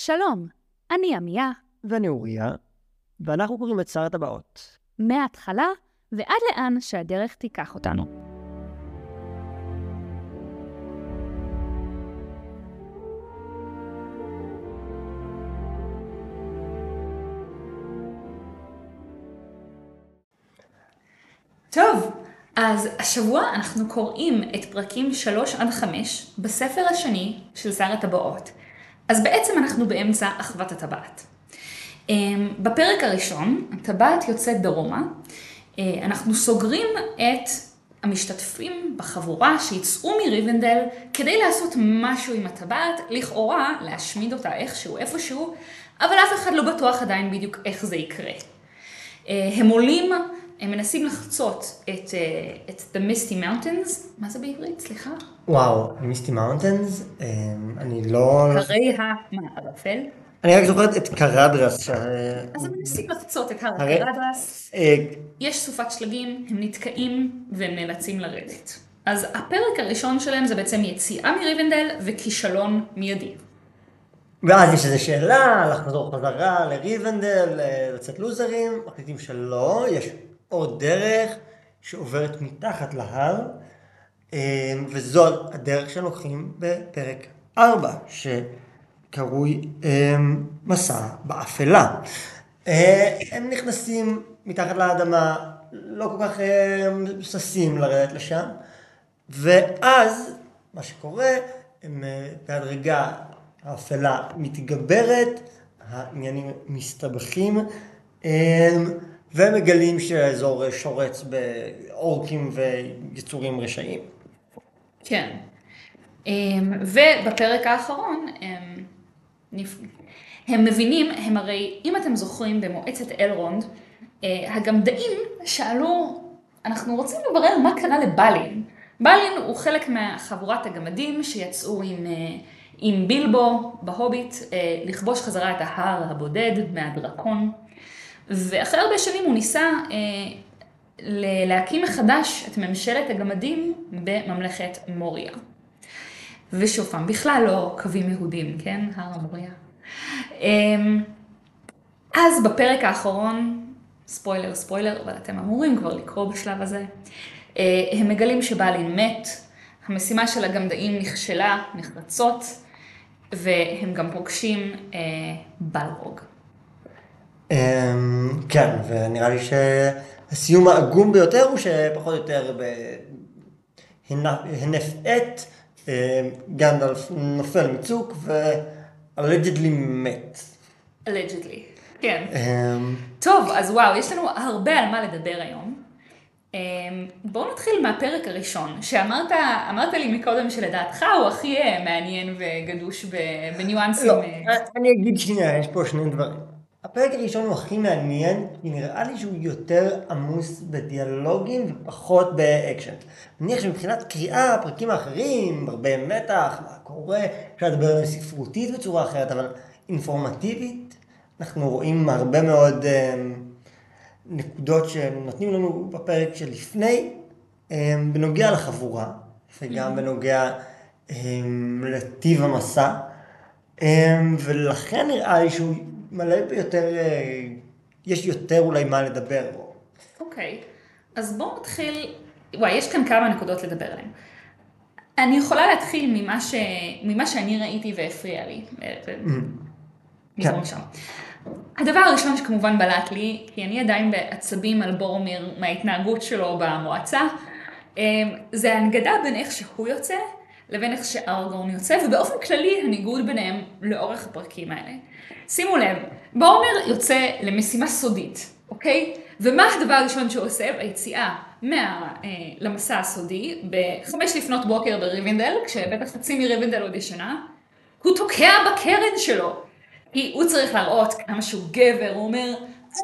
שלום, אני עמיה, ואני אוריה, ואנחנו קוראים את שר הטבעות. מההתחלה ועד לאן שהדרך תיקח אותנו. טוב, אז השבוע אנחנו קוראים את פרקים 3 עד 5 בספר השני של שר הטבעות. אז בעצם אנחנו באמצע אחוות הטבעת. אמ, בפרק הראשון, הטבעת יוצאת דרומה. אה, אנחנו סוגרים את המשתתפים בחבורה שיצאו מריבנדל כדי לעשות משהו עם הטבעת, לכאורה להשמיד אותה איכשהו, איפשהו, אבל אף אחד לא בטוח עדיין בדיוק איך זה יקרה. אה, הם עולים הם מנסים לחצות את, אה, את The Misty Mountains, מה זה בעברית? סליחה? וואו, Misty Mountains, אני לא... הרי המערפל. אני רק זוכרת את קרדרס. אז הם מנסים לחצות את הר קרדרס, אה, יש סופת שלגים, הם נתקעים והם נאלצים לרדת. אז הפרק הראשון שלהם זה בעצם יציאה מריבנדל וכישלון מיידי. ואז יש איזו שאלה, לחזור חזרה לריבנדל, אה, לצאת לוזרים, מחליטים שלא, יש עוד דרך שעוברת מתחת להר, וזו הדרך שלוקחים בפרק 4, שקרוי אה, מסע באפלה. אה, הם נכנסים מתחת לאדמה, לא כל כך ששים לרדת לשם, ואז מה שקורה, הם בהדרגה האפלה מתגברת, העניינים מסתבכים. ומגלים שהאזור שורץ באורקים ויצורים רשעים. כן. אמ, ובפרק האחרון הם, הם מבינים, הם הרי, אם אתם זוכרים במועצת אלרונד, אה, הגמדאים שאלו, אנחנו רוצים לברר מה קרה לבלין. בלין הוא חלק מחבורת הגמדים שיצאו עם, אה, עם בילבו בהוביט אה, לכבוש חזרה את ההר הבודד מהדרקון. ואחרי הרבה שנים הוא ניסה להקים מחדש את ממשלת הגמדים בממלכת מוריה. ושוב פעם, בכלל לא קווים יהודים, כן? הר מוריה. אה, אז בפרק האחרון, ספוילר ספוילר, אבל אתם אמורים כבר לקרוא בשלב הזה, אה, הם מגלים שבעלין מת, המשימה של הגמדאים נכשלה נחרצות, והם גם פוגשים אה, בלרוג. אמ, כן, ונראה לי שהסיום העגום ביותר הוא שפחות או יותר בהינף עת אמ, גנדלף נופל מצוק ואלג'דלי מת. אלג'דלי, כן. אמ, טוב, אז וואו, יש לנו הרבה על מה לדבר היום. בואו נתחיל מהפרק הראשון, שאמרת לי מקודם שלדעתך הוא הכי אה, מעניין וגדוש בניואנסים. לא, אה. אני אגיד שנייה, יש פה שני דברים. הפרק הראשון הוא הכי מעניין, כי נראה לי שהוא יותר עמוס בדיאלוגים ופחות באקשן. אני מניח שמבחינת קריאה, הפרקים האחרים, הרבה מתח, מה קורה, אפשר לדבר עליהם ספרותית בצורה אחרת, אבל אינפורמטיבית, אנחנו רואים הרבה מאוד אה, נקודות שנותנים לנו בפרק שלפני, אה, בנוגע לחבורה, וגם בנוגע אה, לטיב המסע, אה, ולכן נראה לי שהוא... מלא ביותר, אה, יש יותר אולי מה לדבר בו. אוקיי, אז בואו נתחיל, וואי, יש כאן כמה נקודות לדבר עליהן. אני יכולה להתחיל ממה, ש... ממה שאני ראיתי והפריע לי. Mm-hmm. כן. שם. הדבר הראשון שכמובן בלט לי, כי אני עדיין בעצבים על בורמיר מההתנהגות שלו במועצה, אה, זה ההנגדה בין איך שהוא יוצא לבין איך שארגורן יוצא, ובאופן כללי הניגוד ביניהם לאורך הפרקים האלה. שימו לב, בורמר יוצא למשימה סודית, אוקיי? ומה הדבר הראשון שהוא עושה ביציאה מה, אה, למסע הסודי, בחמש לפנות בוקר בריבינדל, כשבטח חצי מריבינדל עוד ישנה, הוא תוקע בקרן שלו. כי הוא צריך להראות כמה שהוא גבר, הוא אומר,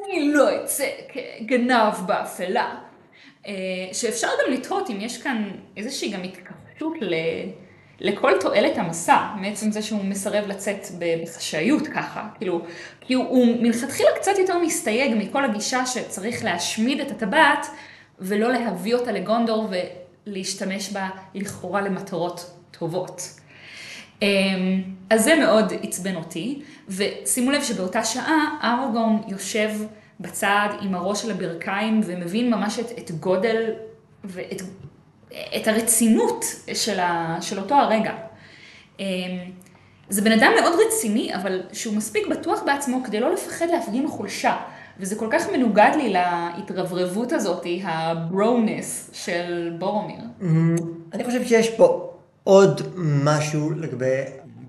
אני לא אצא כגנב באפלה. אה, שאפשר גם לתהות אם יש כאן איזושהי גם התכחשות ל... לכל תועלת המסע, מעצם זה שהוא מסרב לצאת בחשאיות ככה, כאילו, כי הוא, הוא מלכתחילה קצת יותר מסתייג מכל הגישה שצריך להשמיד את הטבעת ולא להביא אותה לגונדור ולהשתמש בה לכאורה למטרות טובות. אז זה מאוד עצבן אותי, ושימו לב שבאותה שעה ארגון יושב בצד עם הראש של הברכיים ומבין ממש את, את גודל ואת את הרצינות של, ה, של אותו הרגע. זה בן אדם מאוד רציני, אבל שהוא מספיק בטוח בעצמו כדי לא לפחד להפגין חולשה. וזה כל כך מנוגד לי להתרברבות הזאת, הברונס של בורומיר. אני חושב שיש פה עוד משהו לגבי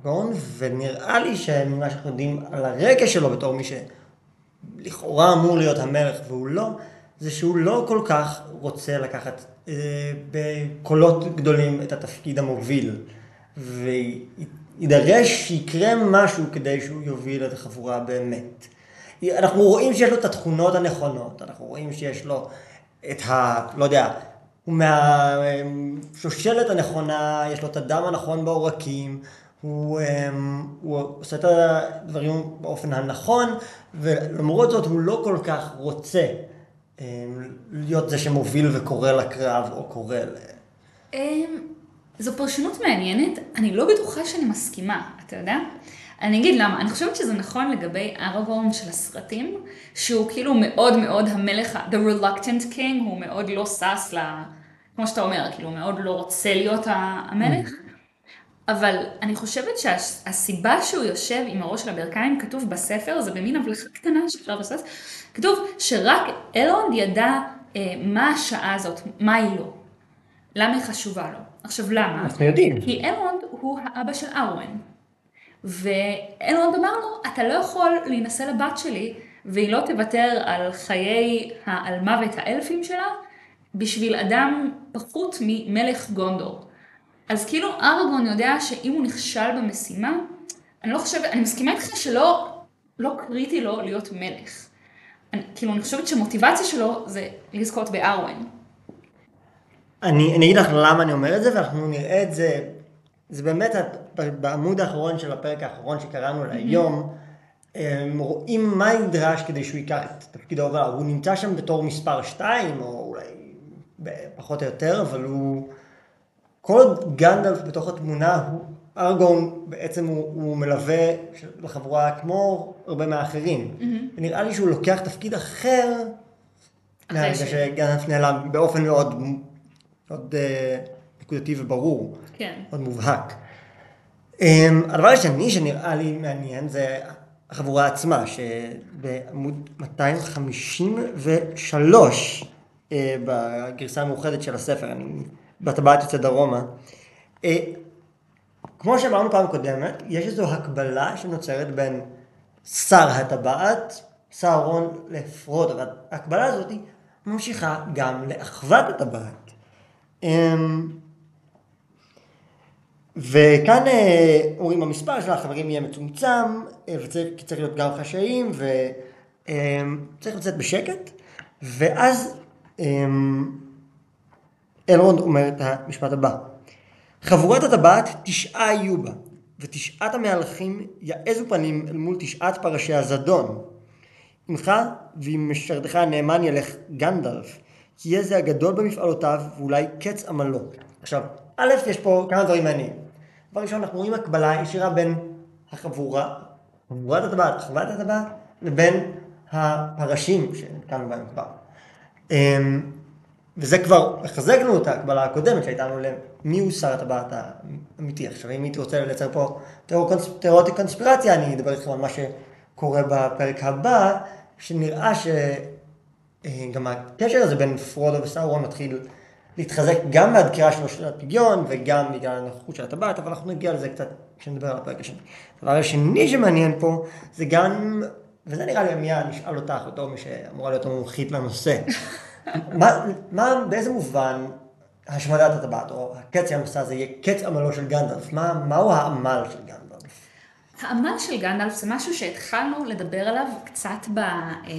גון, ונראה לי שמה שאנחנו יודעים על הרקע שלו בתור מי שלכאורה אמור להיות המלך והוא לא, זה שהוא לא כל כך רוצה לקחת אה, בקולות גדולים את התפקיד המוביל. ויידרש שיקרה משהו כדי שהוא יוביל את החבורה באמת. אנחנו רואים שיש לו את התכונות הנכונות, אנחנו רואים שיש לו את ה... לא יודע, הוא מהשושלת הנכונה, יש לו את הדם הנכון בעורקים, הוא, אמ, הוא עושה את הדברים באופן הנכון, ולמרות זאת הוא לא כל כך רוצה להיות זה שמוביל וקורא לקרב או קורא ל... אמ, זו פרשנות מעניינת, אני לא בטוחה שאני מסכימה, אתה יודע? אני אגיד למה, אני חושבת שזה נכון לגבי אראגורן של הסרטים, שהוא כאילו מאוד מאוד המלך, the reluctant king, הוא מאוד לא שש ל... כמו שאתה אומר, כאילו הוא מאוד לא רוצה להיות המלך. אבל אני חושבת שהסיבה שהוא יושב עם הראש של הברכיים, כתוב בספר, זה במין הבלחה קטנה שאפשר לבסס, כתוב שרק אלרונד ידע אה, מה השעה הזאת, מה היא לו. למה היא חשובה לו. עכשיו למה? אנחנו יודעים. כי אלרונד הוא האבא של ארואן. ואלרונד אמר לו, אתה לא יכול להינשא לבת שלי, והיא לא תוותר על חיי, על מוות האלפים שלה, בשביל אדם פחות ממלך גונדור. אז כאילו ארגון יודע שאם הוא נכשל במשימה, אני לא חושבת, אני מסכימה איתך שלא לא קריטי לו להיות מלך. אני, כאילו, אני חושבת שמוטיבציה שלו זה לזכות בארווין. אני, אני אגיד לך למה אני אומר את זה, ואנחנו נראה את זה, זה באמת בעמוד האחרון של הפרק האחרון שקראנו להיום, רואים מה נדרש כדי שהוא ייקח את תפקיד ההובלה. הוא נמצא שם בתור מספר 2, או אולי פחות או יותר, אבל הוא... כל עוד גנדלף בתוך התמונה, הוא, ארגון בעצם הוא, הוא מלווה לחבורה כמו הרבה מהאחרים. Mm-hmm. ונראה לי שהוא לוקח תפקיד אחר מהרגע ש... שגנדלף נעלם באופן מאוד, מאוד uh, נקודתי וברור. כן. מאוד מובהק. Um, הדבר השני שנראה לי מעניין זה החבורה עצמה, שבעמוד 253 uh, אה, בגרסה המאוחדת של הספר, אני בטבעת יוצא דרומה. אה, כמו שאמרנו פעם קודמת, יש איזו הקבלה שנוצרת בין שר הטבעת, סהרון לפרוד, אבל ההקבלה הזאת ממשיכה גם לאחוות הטבעת. אמ, וכאן אה, אומרים המספר של החברים יהיה מצומצם, אה, וצריך צריך להיות גם חשאיים, וצריך לצאת בשקט, ואז אמ, אלרונד אומר את המשפט הבא: חבורת הטבעת תשעה יהיו בה, ותשעת המהלכים יעזו פנים אל מול תשעת פרשי הזדון. עמך ועם משרתך הנאמן ילך גנדלף, כי יהיה זה הגדול במפעלותיו ואולי קץ עמלו. עכשיו, א', יש פה כמה דברים מעניינים. דבר ראשון, אנחנו רואים הקבלה ישירה בין החבורה, חבורת הטבעת, חבורת הטבעת, לבין הפרשים שכאן בהם כבר. וזה כבר, החזקנו את ההקבלה הקודמת שהייתה לנו למי הוא שר הטבעת האמיתי. עכשיו, אם הייתי רוצה לייצר פה תיאוריות קונספירציה, אני אדבר איתכם על מה שקורה בפרק הבא, שנראה שגם הקשר הזה בין פרודו וסאורון מתחיל להתחזק גם מהדקירה שלו של הפגיון וגם בגלל הנוכחות של הטבעת, אבל אנחנו נגיע לזה קצת כשנדבר על הפרק השני. הדבר השני שמעניין פה זה גם, וזה נראה לי מיד נשאל אותך, בתור מי שאמורה להיות המומחית לנושא. מה, מה, באיזה מובן השמדת הטבעת, או הקץ המסע הזה יהיה קץ עמלו של גנדלף? מה, מהו העמל של גנדלף? העמל של גנדלף זה משהו שהתחלנו לדבר עליו קצת ב... אה,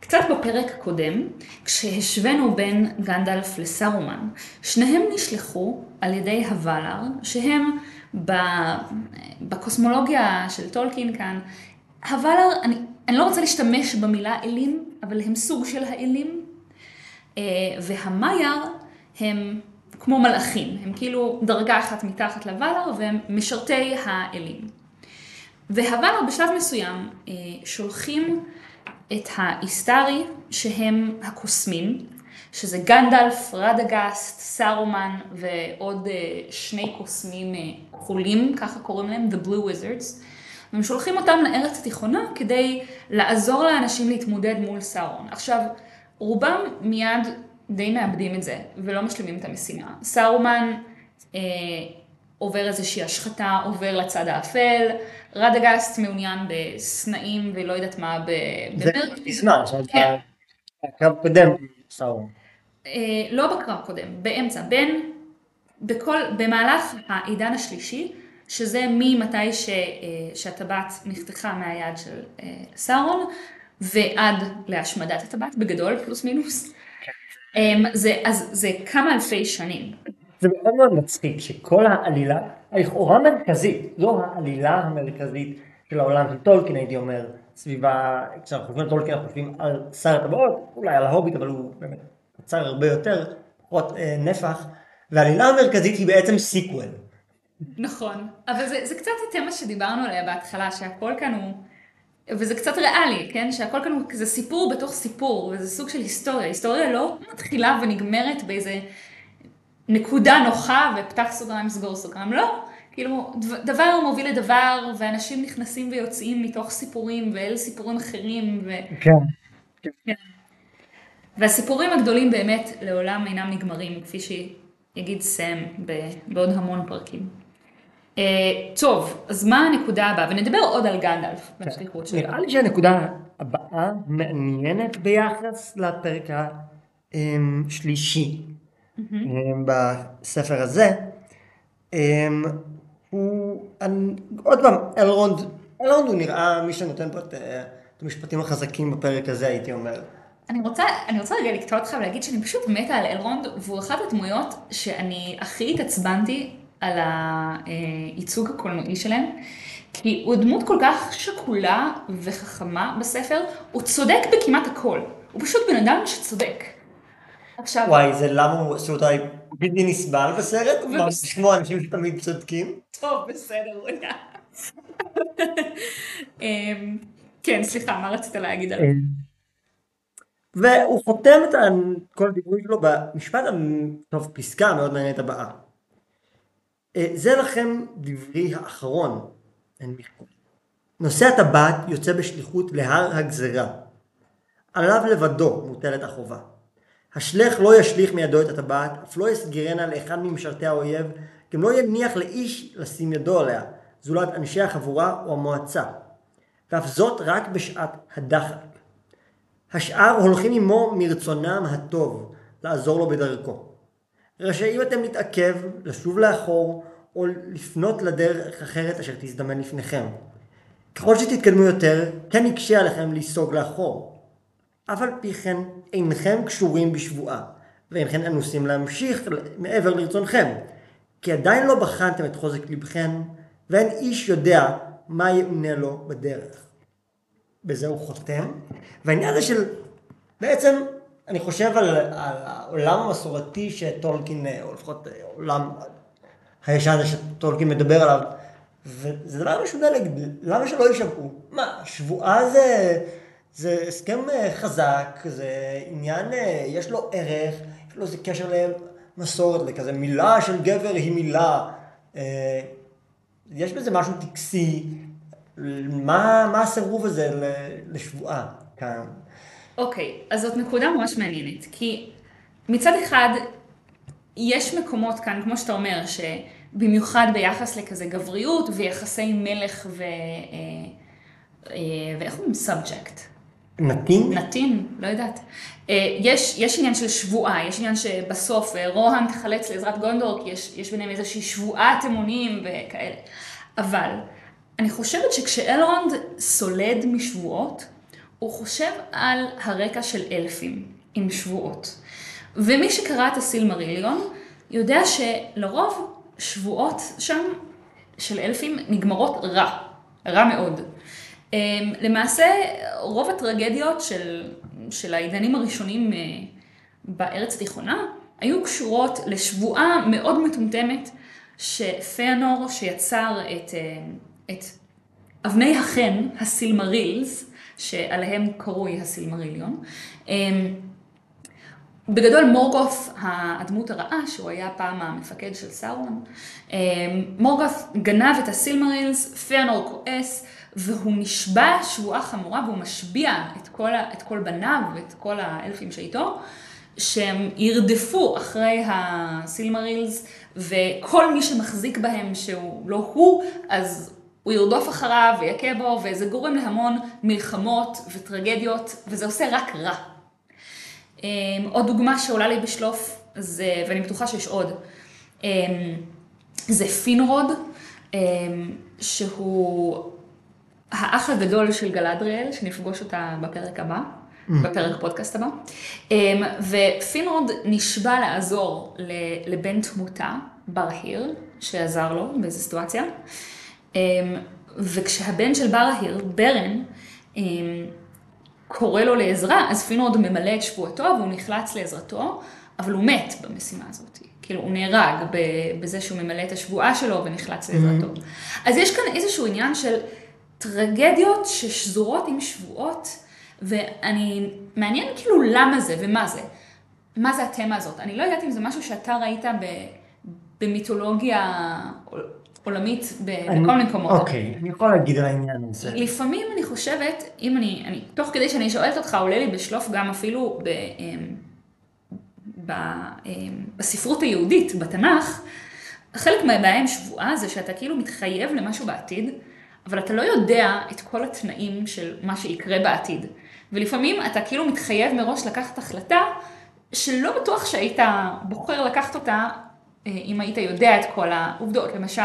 קצת בפרק הקודם, כשהשווינו בין גנדלף לסארומן, שניהם נשלחו על ידי הוואלר, שהם בקוסמולוגיה של טולקין כאן, הוואלר, אני, אני לא רוצה להשתמש במילה אלים, אבל הם סוג של האלים, והמייר הם כמו מלאכים, הם כאילו דרגה אחת מתחת לוואלר והם משרתי האלים. והוואלר בשלב מסוים אה, שולחים את האיסטרי שהם הקוסמים, שזה גנדלף, רדגסט, סארומן ועוד אה, שני קוסמים כחולים, ככה קוראים להם, The Blue Wizards. והם שולחים אותם לארץ התיכונה כדי לעזור לאנשים להתמודד מול סאורון. עכשיו, רובם מיד די מאבדים את זה ולא משלימים את המשימה. סאורמן אה, עובר איזושהי השחתה, עובר לצד האפל, רדגסט מעוניין בסנאים ולא יודעת מה, זה בזמן, כן. הקרב קודם. אה, לא בקרב קודם, באמצע, בין, בכל, במהלך העידן השלישי, שזה ממתי ש, אה, שהטבעת נחתכה מהיד של אה, סאורון ועד להשמדת הטבעת בגדול פלוס מינוס. כן. אמ, זה, אז זה כמה אלפי שנים. זה מאוד מאוד מצחיק שכל העלילה, לכאורה מרכזית, זו העלילה המרכזית של העולם של טולקין הייתי אומר, סביבה, כשאנחנו חושבים על טולקין אנחנו חושבים על שר הטבעות, אולי על ההוביט אבל הוא באמת קצר הרבה יותר, פחות אה, נפח, והעלילה המרכזית היא בעצם sequel. נכון, אבל זה, זה קצת התמה שדיברנו עליה בהתחלה, שהכל כאן הוא, וזה קצת ריאלי, כן? שהכל כאן כזה סיפור בתוך סיפור, וזה סוג של היסטוריה. היסטוריה לא מתחילה ונגמרת באיזה נקודה נוחה ופתח סוגריים, סגור סוגריים, לא. כאילו, דבר מוביל לדבר, ואנשים נכנסים ויוצאים מתוך סיפורים, ואל סיפורים אחרים, ו... כן. כן. והסיפורים הגדולים באמת לעולם אינם נגמרים, כפי שיגיד סם בעוד המון פרקים. Uh, טוב, אז מה הנקודה הבאה? ונדבר עוד על גנדלף והשליחות שלו. נראה לי שהנקודה הבאה מעניינת ביחס לפרק השלישי mm-hmm. בספר הזה. Um, הוא, עוד פעם, אלרונד, אלרונד הוא נראה מי שנותן פה את המשפטים החזקים בפרק הזה, הייתי אומר. אני רוצה, אני רוצה רגע לקטוע אותך ולהגיד שאני פשוט מתה על אלרונד, והוא אחת הדמויות שאני הכי התעצבנתי על הייצוג הקולנועי שלהם, כי הוא דמות כל כך שקולה וחכמה בספר, הוא צודק בכמעט הכל. הוא פשוט בן אדם שצודק. עכשיו... וואי, זה למה הוא עשו אותה בלתי נסבל בסרט? לשמוע אנשים שתמיד צודקים? טוב, בסדר, אמ, כן, סליחה, מה רצית להגיד עליו? והוא חותם את כל הדיבורים שלו במשפט, טוב, פסקה מאוד מעניינת הבאה. אה, זה לכם דברי האחרון. נושא הטבעת יוצא בשליחות להר הגזרה. עליו לבדו מוטלת החובה. השלך לא ישליך מידו את הטבעת, אף לא יסגירנה לאחד ממשרתי האויב, גם לא יניח לאיש לשים ידו עליה, זולת אנשי החבורה או המועצה. ואף זאת רק בשעת הדחק. השאר הולכים עמו מרצונם הטוב לעזור לו בדרכו. רשאים אתם להתעכב, לשוב לאחור, או לפנות לדרך אחרת אשר תזדמן לפניכם. ככל שתתקדמו יותר, כן יקשה עליכם לסוג לאחור. אף על פי כן אינכם קשורים בשבועה, ואינכם אנוסים להמשיך מעבר לרצונכם, כי עדיין לא בחנתם את חוזק לבכם, ואין איש יודע מה יאונה לו בדרך. בזה הוא חותם. והעניין הזה של, בעצם, אני חושב על, על העולם המסורתי שטולקין, או לפחות עולם הישן הזה שטולקין מדבר עליו, וזה דבר משונה להגיד, למה שלא יישבעו? מה, שבועה זה, זה הסכם אה, חזק, זה עניין, אה, יש לו ערך, יש לו איזה קשר למסורת, לכזה מילה של גבר היא מילה. אה, יש בזה משהו טקסי, מה, מה הסירוב הזה לשבועה כאן? אוקיי, okay, אז זאת נקודה ממש מעניינת, כי מצד אחד יש מקומות כאן, כמו שאתה אומר, שבמיוחד ביחס לכזה גבריות ויחסי מלך ו... אה, ואיך אומרים subject? נתין? נתין, לא יודעת. אה, יש, יש עניין של שבועה, יש עניין שבסוף אה, רוהן תחלץ לעזרת גונדור, כי יש, יש ביניהם איזושהי שבועת אמונים וכאלה. אבל אני חושבת שכשאלרונד סולד משבועות, הוא חושב על הרקע של אלפים עם שבועות. ומי שקרא את הסילמריליון יודע שלרוב שבועות שם של אלפים נגמרות רע, רע מאוד. אמ, למעשה רוב הטרגדיות של, של העידנים הראשונים אה, בארץ התיכונה היו קשורות לשבועה מאוד מטומטמת שפיאנור שיצר את, אה, את אבני החן, הסילמרילס, שעליהם קרוי הסילמריליון. אה, בגדול מורגוף, הדמות הרעה, שהוא היה פעם המפקד של סאורון, אה, מורגוף גנב את הסילמרילס, פיאנור כועס, והוא נשבע שבועה חמורה והוא משביע את כל, את כל בניו ואת כל האלפים שאיתו, שהם ירדפו אחרי הסילמרילס, וכל מי שמחזיק בהם שהוא לא הוא, אז הוא ירדוף אחריו ויכה בו, וזה גורם להמון מלחמות וטרגדיות, וזה עושה רק רע. אמ, עוד דוגמה שעולה לי בשלוף, זה, ואני בטוחה שיש עוד, אמ, זה פינרוד, אמ, שהוא האח הגדול של גלדריאל, שנפגוש אותה בפרק הבא, mm. בפרק פודקאסט הבא. ופינרוד נשבע לעזור לבן תמותה, ברהיר, שעזר לו באיזו סיטואציה. וכשהבן של ברהיר, ברן, קורא לו לעזרה, אז פינורד ממלא את שבועתו והוא נחלץ לעזרתו, אבל הוא מת במשימה הזאת. כאילו, הוא נהרג בזה שהוא ממלא את השבועה שלו ונחלץ לעזרתו. Mm-hmm. אז יש כאן איזשהו עניין של טרגדיות ששזורות עם שבועות, ואני, מעניין כאילו למה זה ומה זה. מה זה התמה הזאת? אני לא יודעת אם זה משהו שאתה ראית במיתולוגיה עולמית בכל מיני מקומות. אוקיי, אני יכול להגיד על העניין הזה. לפעמים אני חושבת, אם אני, אני, תוך כדי שאני שואלת אותך, עולה לי בשלוף גם אפילו ב, אמ, ב, אמ, בספרות היהודית, בתנ"ך, חלק מהבעיה עם שבועה זה שאתה כאילו מתחייב למשהו בעתיד, אבל אתה לא יודע את כל התנאים של מה שיקרה בעתיד. ולפעמים אתה כאילו מתחייב מראש לקחת החלטה שלא בטוח שהיית בוחר לקחת אותה אם היית יודע את כל העובדות, למשל,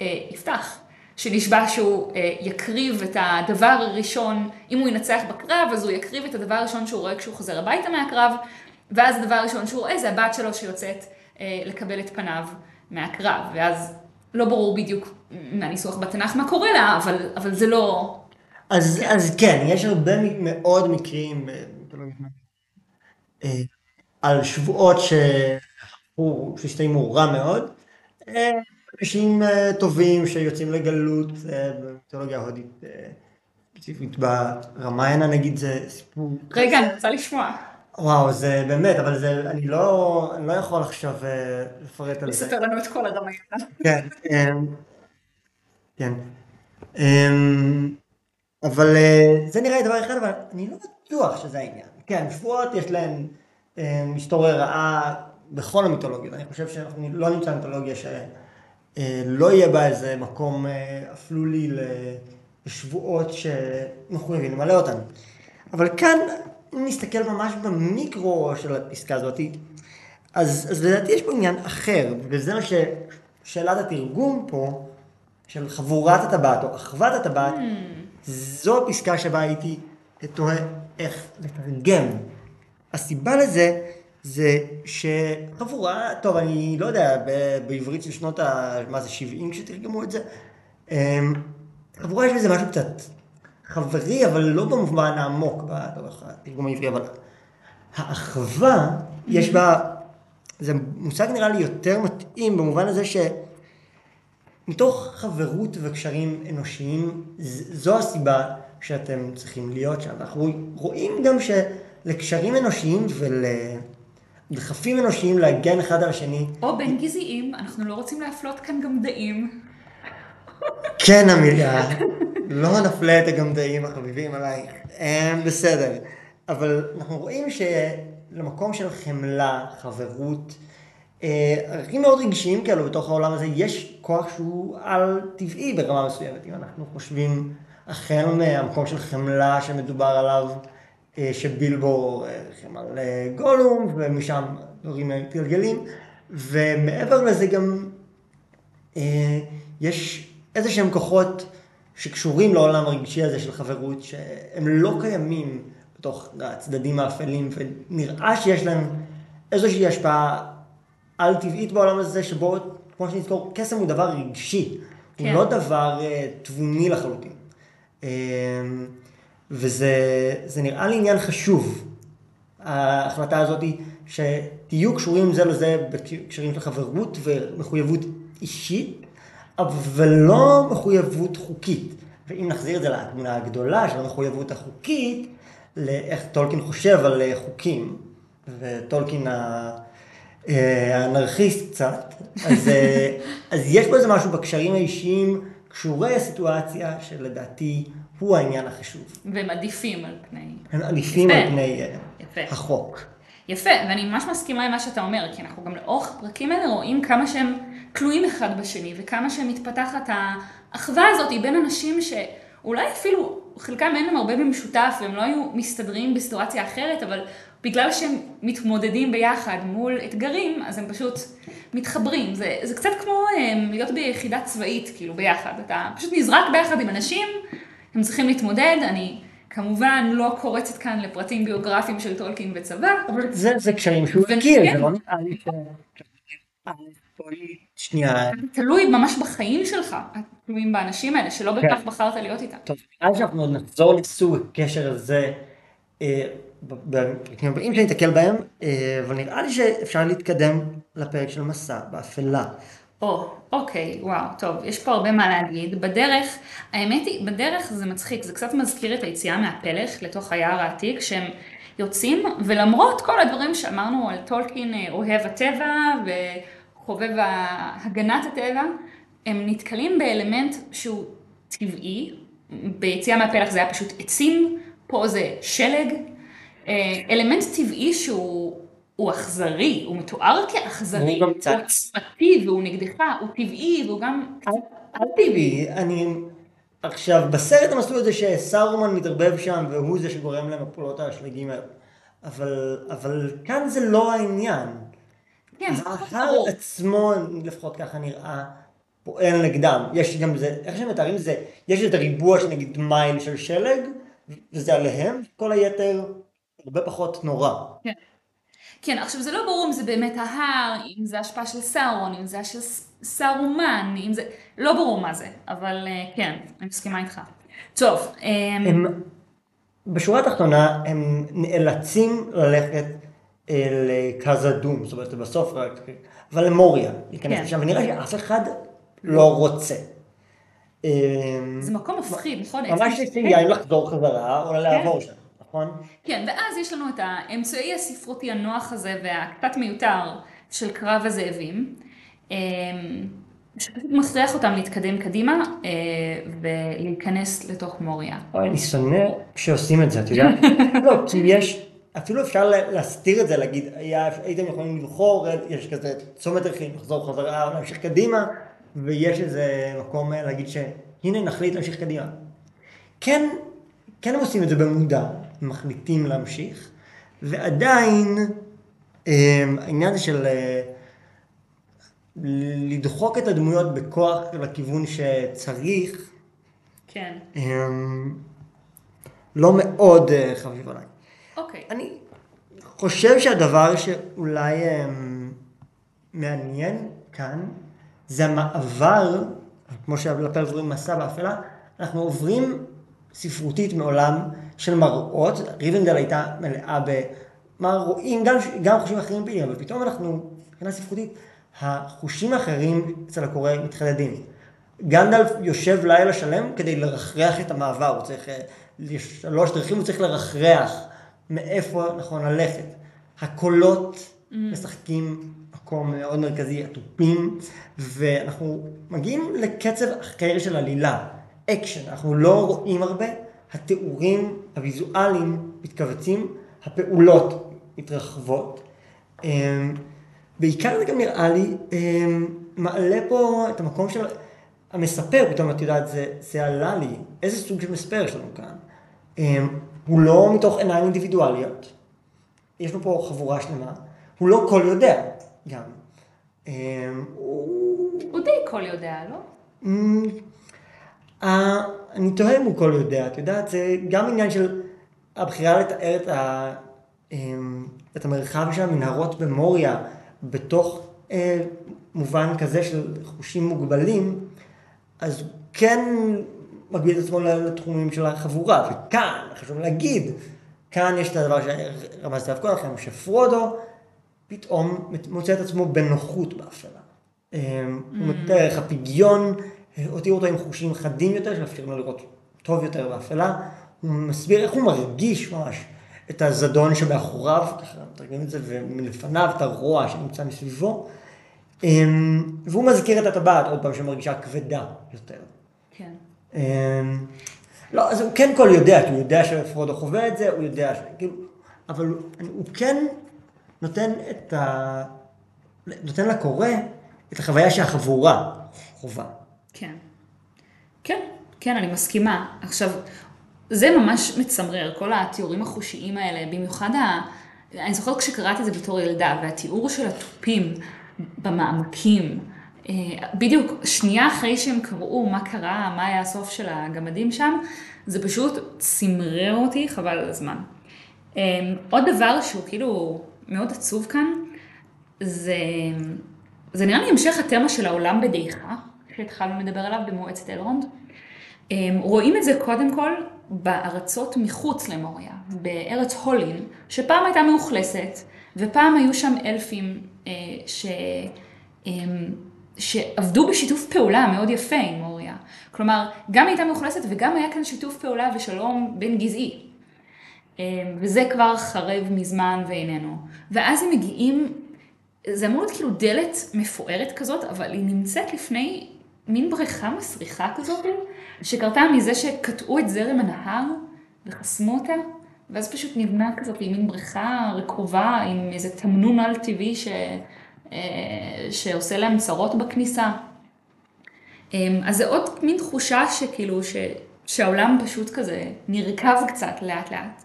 אה, יפתח, שנשבע שהוא אה, יקריב את הדבר הראשון, אם הוא ינצח בקרב, אז הוא יקריב את הדבר הראשון שהוא רואה כשהוא חוזר הביתה מהקרב, ואז הדבר הראשון שהוא רואה זה הבת שלו שיוצאת לקבל את פניו מהקרב, ואז לא ברור בדיוק מהניסוח בתנ"ך מה קורה לה, אבל, אבל זה לא... אז כן. אז כן, יש הרבה מאוד מקרים על שבועות ש... הוא שהסתיימו רע מאוד. אה, אנשים אה, טובים שיוצאים לגלות אה, במיתולוגיה ההודית ספציפית ברמיינה נגיד זה סיפור רגע אני רוצה לשמוע. וואו זה באמת אבל זה אני לא אני לא יכול עכשיו לפרט על זה. לספר לנו את כל הרמיינה. כן. כן. אבל זה נראה לי דבר אחד אבל אני לא בטוח שזה העניין. כן שבועות יש להם היסטוריה רעה בכל המיתולוגיות. אני חושב שאנחנו לא נמצא מיתולוגיה שלא יהיה בה איזה מקום אה, אפלולי לשבועות שמחויבים למלא אותן. אבל כאן, אם נסתכל ממש במיקרו של הפסקה הזאת, אז, אז לדעתי יש פה עניין אחר, וזה מה ששאלת התרגום פה, של חבורת הטבעת או אחוות הטבעת, mm. זו הפסקה שבה הייתי תוהה איך לתרגם. הסיבה לזה זה שחבורה, טוב אני לא יודע, בעברית של שנות ה... מה זה, 70 כשתרגמו את זה? אמ, חבורה יש בזה משהו קצת חברי, אבל לא במובן העמוק בתרגום העברי, אבל האחווה, יש בה, זה מושג נראה לי יותר מתאים במובן הזה שמתוך חברות וקשרים אנושיים, זו הסיבה שאתם צריכים להיות שם. אנחנו רואים גם שלקשרים אנושיים ול... דחפים אנושיים להגן אחד על השני. או בין גזעיים, אנחנו לא רוצים להפלות כאן גם דעים. כן, אמיליה, לא נפלה את הגמדאים החביבים עלייך. הם בסדר. אבל אנחנו רואים שלמקום של חמלה, חברות, אה, ערכים מאוד רגשיים כאלו בתוך העולם הזה, יש כוח שהוא על-טבעי ברמה מסוימת. אם אנחנו חושבים החל מהמקום של חמלה שמדובר עליו, שבילבו רחם על אה, גולום, ומשם דברים מתגלגלים, ומעבר לזה גם אה, יש איזה שהם כוחות שקשורים לעולם הרגשי הזה של חברות, שהם לא קיימים בתוך הצדדים האפלים, ונראה שיש להם איזושהי השפעה על טבעית בעולם הזה, שבו, כמו שנזכור, קסם הוא דבר רגשי, כן. הוא לא דבר תבוני לחלוטין. וזה נראה לי עניין חשוב, ההחלטה הזאת שתהיו קשורים זה לזה בקשרים של חברות ומחויבות אישית, אבל לא מחויבות חוקית. ואם נחזיר את זה לתמונה הגדולה של המחויבות החוקית, לאיך טולקין חושב על חוקים, וטולקין אה, האנרכיסט קצת, אז, אה, אז יש פה איזה משהו בקשרים האישיים, קשורי הסיטואציה, שלדעתי הוא העניין החשוב. והם עדיפים על פני... הם עדיפים על פני אה, יפה. החוק. יפה, ואני ממש מסכימה עם מה שאתה אומר, כי אנחנו גם לאורך הפרקים האלה רואים כמה שהם תלויים אחד בשני, וכמה שמתפתחת האחווה הזאת בין אנשים שאולי אפילו חלקם אין להם הרבה במשותף, והם לא היו מסתדרים בסיטואציה אחרת, אבל בגלל שהם מתמודדים ביחד מול אתגרים, אז הם פשוט מתחברים. זה, זה קצת כמו הם, אה, להיות ביחידה צבאית, כאילו, ביחד. אתה פשוט נזרק ביחד עם אנשים, הם צריכים להתמודד, אני... כמובן לא קורצת כאן לפרטים ביוגרפיים של טולקין וצבא. אבל זה, זה קשרים שהוא הכיר, זה לא נראה לי ש... שנייה. תלוי ממש בחיים שלך, תלויים באנשים האלה, שלא בהכרח כן. בחרת להיות איתם. טוב, נראה שאנחנו עוד נחזור לסוג הקשר הזה בפרקים הבאים שאני אתקל בהם, אה, אבל נראה לי שאפשר להתקדם לפרק של מסע באפלה. או, אוקיי, וואו, טוב, יש פה הרבה מה להגיד. בדרך, האמת היא, בדרך זה מצחיק, זה קצת מזכיר את היציאה מהפלך לתוך היער העתיק, שהם יוצאים, ולמרות כל הדברים שאמרנו על טולקין אה, אוהב הטבע וחובב הגנת הטבע, הם נתקלים באלמנט שהוא טבעי, ביציאה מהפלח זה היה פשוט עצים, פה זה שלג, אה, אלמנט טבעי שהוא הוא אכזרי, הוא מתואר כאכזרי, הוא גם קצת עוצמתי והוא נגדך, הוא טבעי והוא גם אל טבעי, אני עכשיו בסרט הם עשו את זה שסארומן מתערבב שם והוא זה שגורם למפולות האשלגים האלה, אבל, אבל כאן זה לא העניין. כן, ההר עצמו, לפחות ככה נראה, פועל נגדם. יש גם זה, איך שהם מתארים זה, יש את הריבוע של נגיד מייל של שלג, וזה עליהם, כל היתר הרבה פחות נורא. כן. כן, עכשיו זה לא ברור אם זה באמת ההר, אם זה השפעה של סאורון, אם זה של סארומן, אם זה... לא ברור מה זה, אבל אה, כן, אני מסכימה איתך. טוב. אמ, הם, בשורה התחתונה, הם נאלצים ללכת לקזדום, זאת אומרת, בסוף רק, אבל למוריה, להיכנס כן. לשם, ונראה שאף אחד לא רוצה. זה מקום מפחיד, נכון? ממש לי יין לחזור חזרה, או לעבור שם. נכון? כן, ואז יש לנו את האמצעי הספרותי הנוח הזה והקצת מיותר של קרב הזאבים, אמ, שפשוט מכריח אותם להתקדם קדימה אה, ולהיכנס לתוך מוריה. אוי, אני שונא כשעושים את זה, את יודעת? לא, כי יש, אפילו אפשר להסתיר את זה, להגיד, הייתם יכולים לבחור, יש כזה צומת דרכים, לחזור חזרה, להמשיך קדימה, ויש איזה מקום להגיד שהנה נחליט להמשיך קדימה. כן, כן הם עושים את זה במודע, מחליטים להמשיך, ועדיין אמ, העניין הזה של אה, לדחוק את הדמויות בכוח לכיוון שצריך, כן. אמ, לא מאוד אה, חביב עליי. אוקיי. אני חושב שהדבר שאולי אמ, מעניין כאן, זה המעבר, כמו שלפרק קוראים מסע באפלה, אנחנו עוברים ספרותית מעולם של מראות, ריבנדל הייתה מלאה במה רואים, גם, גם חושים אחרים פעילים, אבל פתאום אנחנו, מבחינה ספרותית, החושים האחרים אצל הקורא מתחדדים. גנדלף יושב לילה שלם כדי לרחרח את המעבר, הוא צריך, יש שלוש דרכים, הוא צריך לרחרח מאיפה נכון ללכת. הקולות mm. משחקים מקום מאוד מרכזי, התופים, ואנחנו מגיעים לקצב אחר של עלילה, אקשן, אנחנו לא רואים הרבה, התיאורים הוויזואליים מתכווצים, הפעולות מתרחבות. אמ, בעיקר זה גם נראה לי אמ, מעלה פה את המקום של המספר, פתאום את יודעת, זה, זה עלה לי, איזה סוג של מספר יש לנו כאן. אמ, הוא לא מתוך עיניים אינדיבידואליות, יש לנו פה חבורה שלמה, הוא לא כל יודע גם. הוא די כל יודע, לא? אני תוהה אם הוא כל יודע, את יודעת, זה גם עניין של הבחירה לתאר את, ה, אמ, את המרחב של המנהרות במוריה בתוך אה, מובן כזה של חושים מוגבלים, אז כן מגביל את עצמו לתחומים של החבורה, וכאן, חשוב להגיד, כאן יש את הדבר שרמזתי עליו קודם לכן, שפרודו פתאום מוצא את עצמו בנוחות באפלה. אמ, הוא מתאר איך הפגיון הותיר אותו עם חושים חדים יותר, שמאפשרים לו לראות טוב יותר באפלה. הוא מסביר איך הוא מרגיש ממש את הזדון שמאחוריו, ככה מתרגמים את זה, ומלפניו את הרוע שנמצא מסביבו. אמ, והוא מזכיר את הטבעת, עוד פעם, שמרגישה כבדה יותר. כן. אמ, לא, אז הוא כן כל יודע, כי הוא יודע שפרודו חווה את זה, הוא יודע ש... כאילו, אבל הוא, כן נותן את ה... נותן לקורא את החוויה שהחבורה חובה. כן. כן, כן, אני מסכימה. עכשיו, זה ממש מצמרר, כל התיאורים החושיים האלה, במיוחד ה... אני זוכרת כשקראתי את זה בתור ילדה, והתיאור של התופים במעמקים, אה, בדיוק שנייה אחרי שהם קראו מה קרה, מה היה הסוף של הגמדים שם, זה פשוט צמרר אותי חבל על הזמן. אה, עוד דבר שהוא כאילו מאוד עצוב כאן, זה, זה נראה לי המשך התמה של העולם בדעיכה, שהתחלנו לדבר עליו במועצת אלרונד. אה, רואים את זה קודם כל בארצות מחוץ למוריה, בארץ הולין, שפעם הייתה מאוכלסת, ופעם היו שם אלפים ש... שעבדו בשיתוף פעולה מאוד יפה עם מוריה. כלומר, גם הייתה מאוכלסת וגם היה כאן שיתוף פעולה ושלום בין גזעי. אמ, וזה כבר חרב מזמן ואיננו. ואז הם מגיעים, זה אמור להיות כאילו דלת מפוארת כזאת, אבל היא נמצאת לפני מין בריכה מסריחה כזאת, שקרתה מזה שקטעו את זרם הנהר וחסמו אותה, ואז פשוט נבנה כזאת מין בריכה רקובה עם איזה תמנון על טבעי ש... אה, שעושה להם צרות בכניסה. אמ, אז זה עוד מין תחושה שכאילו, ש, שהעולם פשוט כזה נרקב קצת לאט לאט.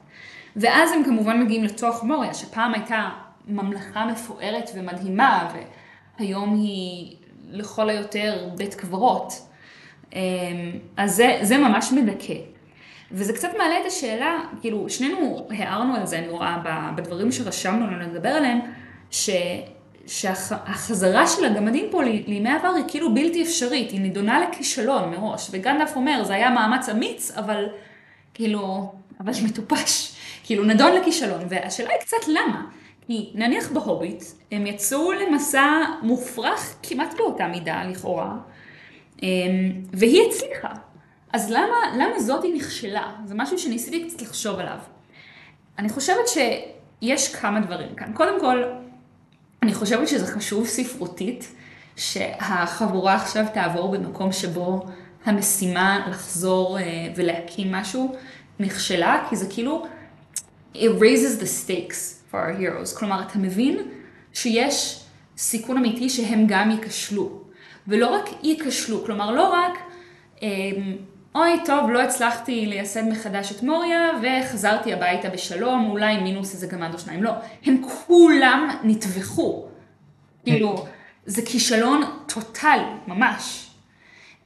ואז הם כמובן מגיעים לתוך מוריה, שפעם הייתה ממלכה מפוארת ומדהימה, והיום היא לכל היותר בית קברות. אמ, אז זה, זה ממש מדכא. וזה קצת מעלה את השאלה, כאילו, שנינו הערנו על זה, אני רואה, בדברים שרשמנו לנו לדבר עליהם, ש... שהחזרה של הגמדים פה לימי עבר היא כאילו בלתי אפשרית, היא נידונה לכישלון מראש, וגנדף אומר, זה היה מאמץ אמיץ, אבל כאילו, אבל מטופש, כאילו נדון לכישלון, והשאלה היא קצת למה, כי נניח בהוביט, הם יצאו למסע מופרך כמעט באותה מידה, לכאורה, אמ, והיא הצליחה. אז למה, למה זאתי נכשלה? זה משהו שניסיתי קצת לחשוב עליו. אני חושבת שיש כמה דברים כאן. קודם כל, אני חושבת שזה חשוב ספרותית, שהחבורה עכשיו תעבור במקום שבו המשימה לחזור uh, ולהקים משהו נכשלה, כי זה כאילו, it raises the stakes for our heroes. כלומר, אתה מבין שיש סיכון אמיתי שהם גם ייכשלו. ולא רק ייכשלו, כלומר, לא רק, um, אוי, טוב, לא הצלחתי לייסד מחדש את מוריה, וחזרתי הביתה בשלום, אולי מינוס איזה גמד או שניים. לא, הם כולם נטבחו. כאילו, זה כישלון טוטאלי, ממש.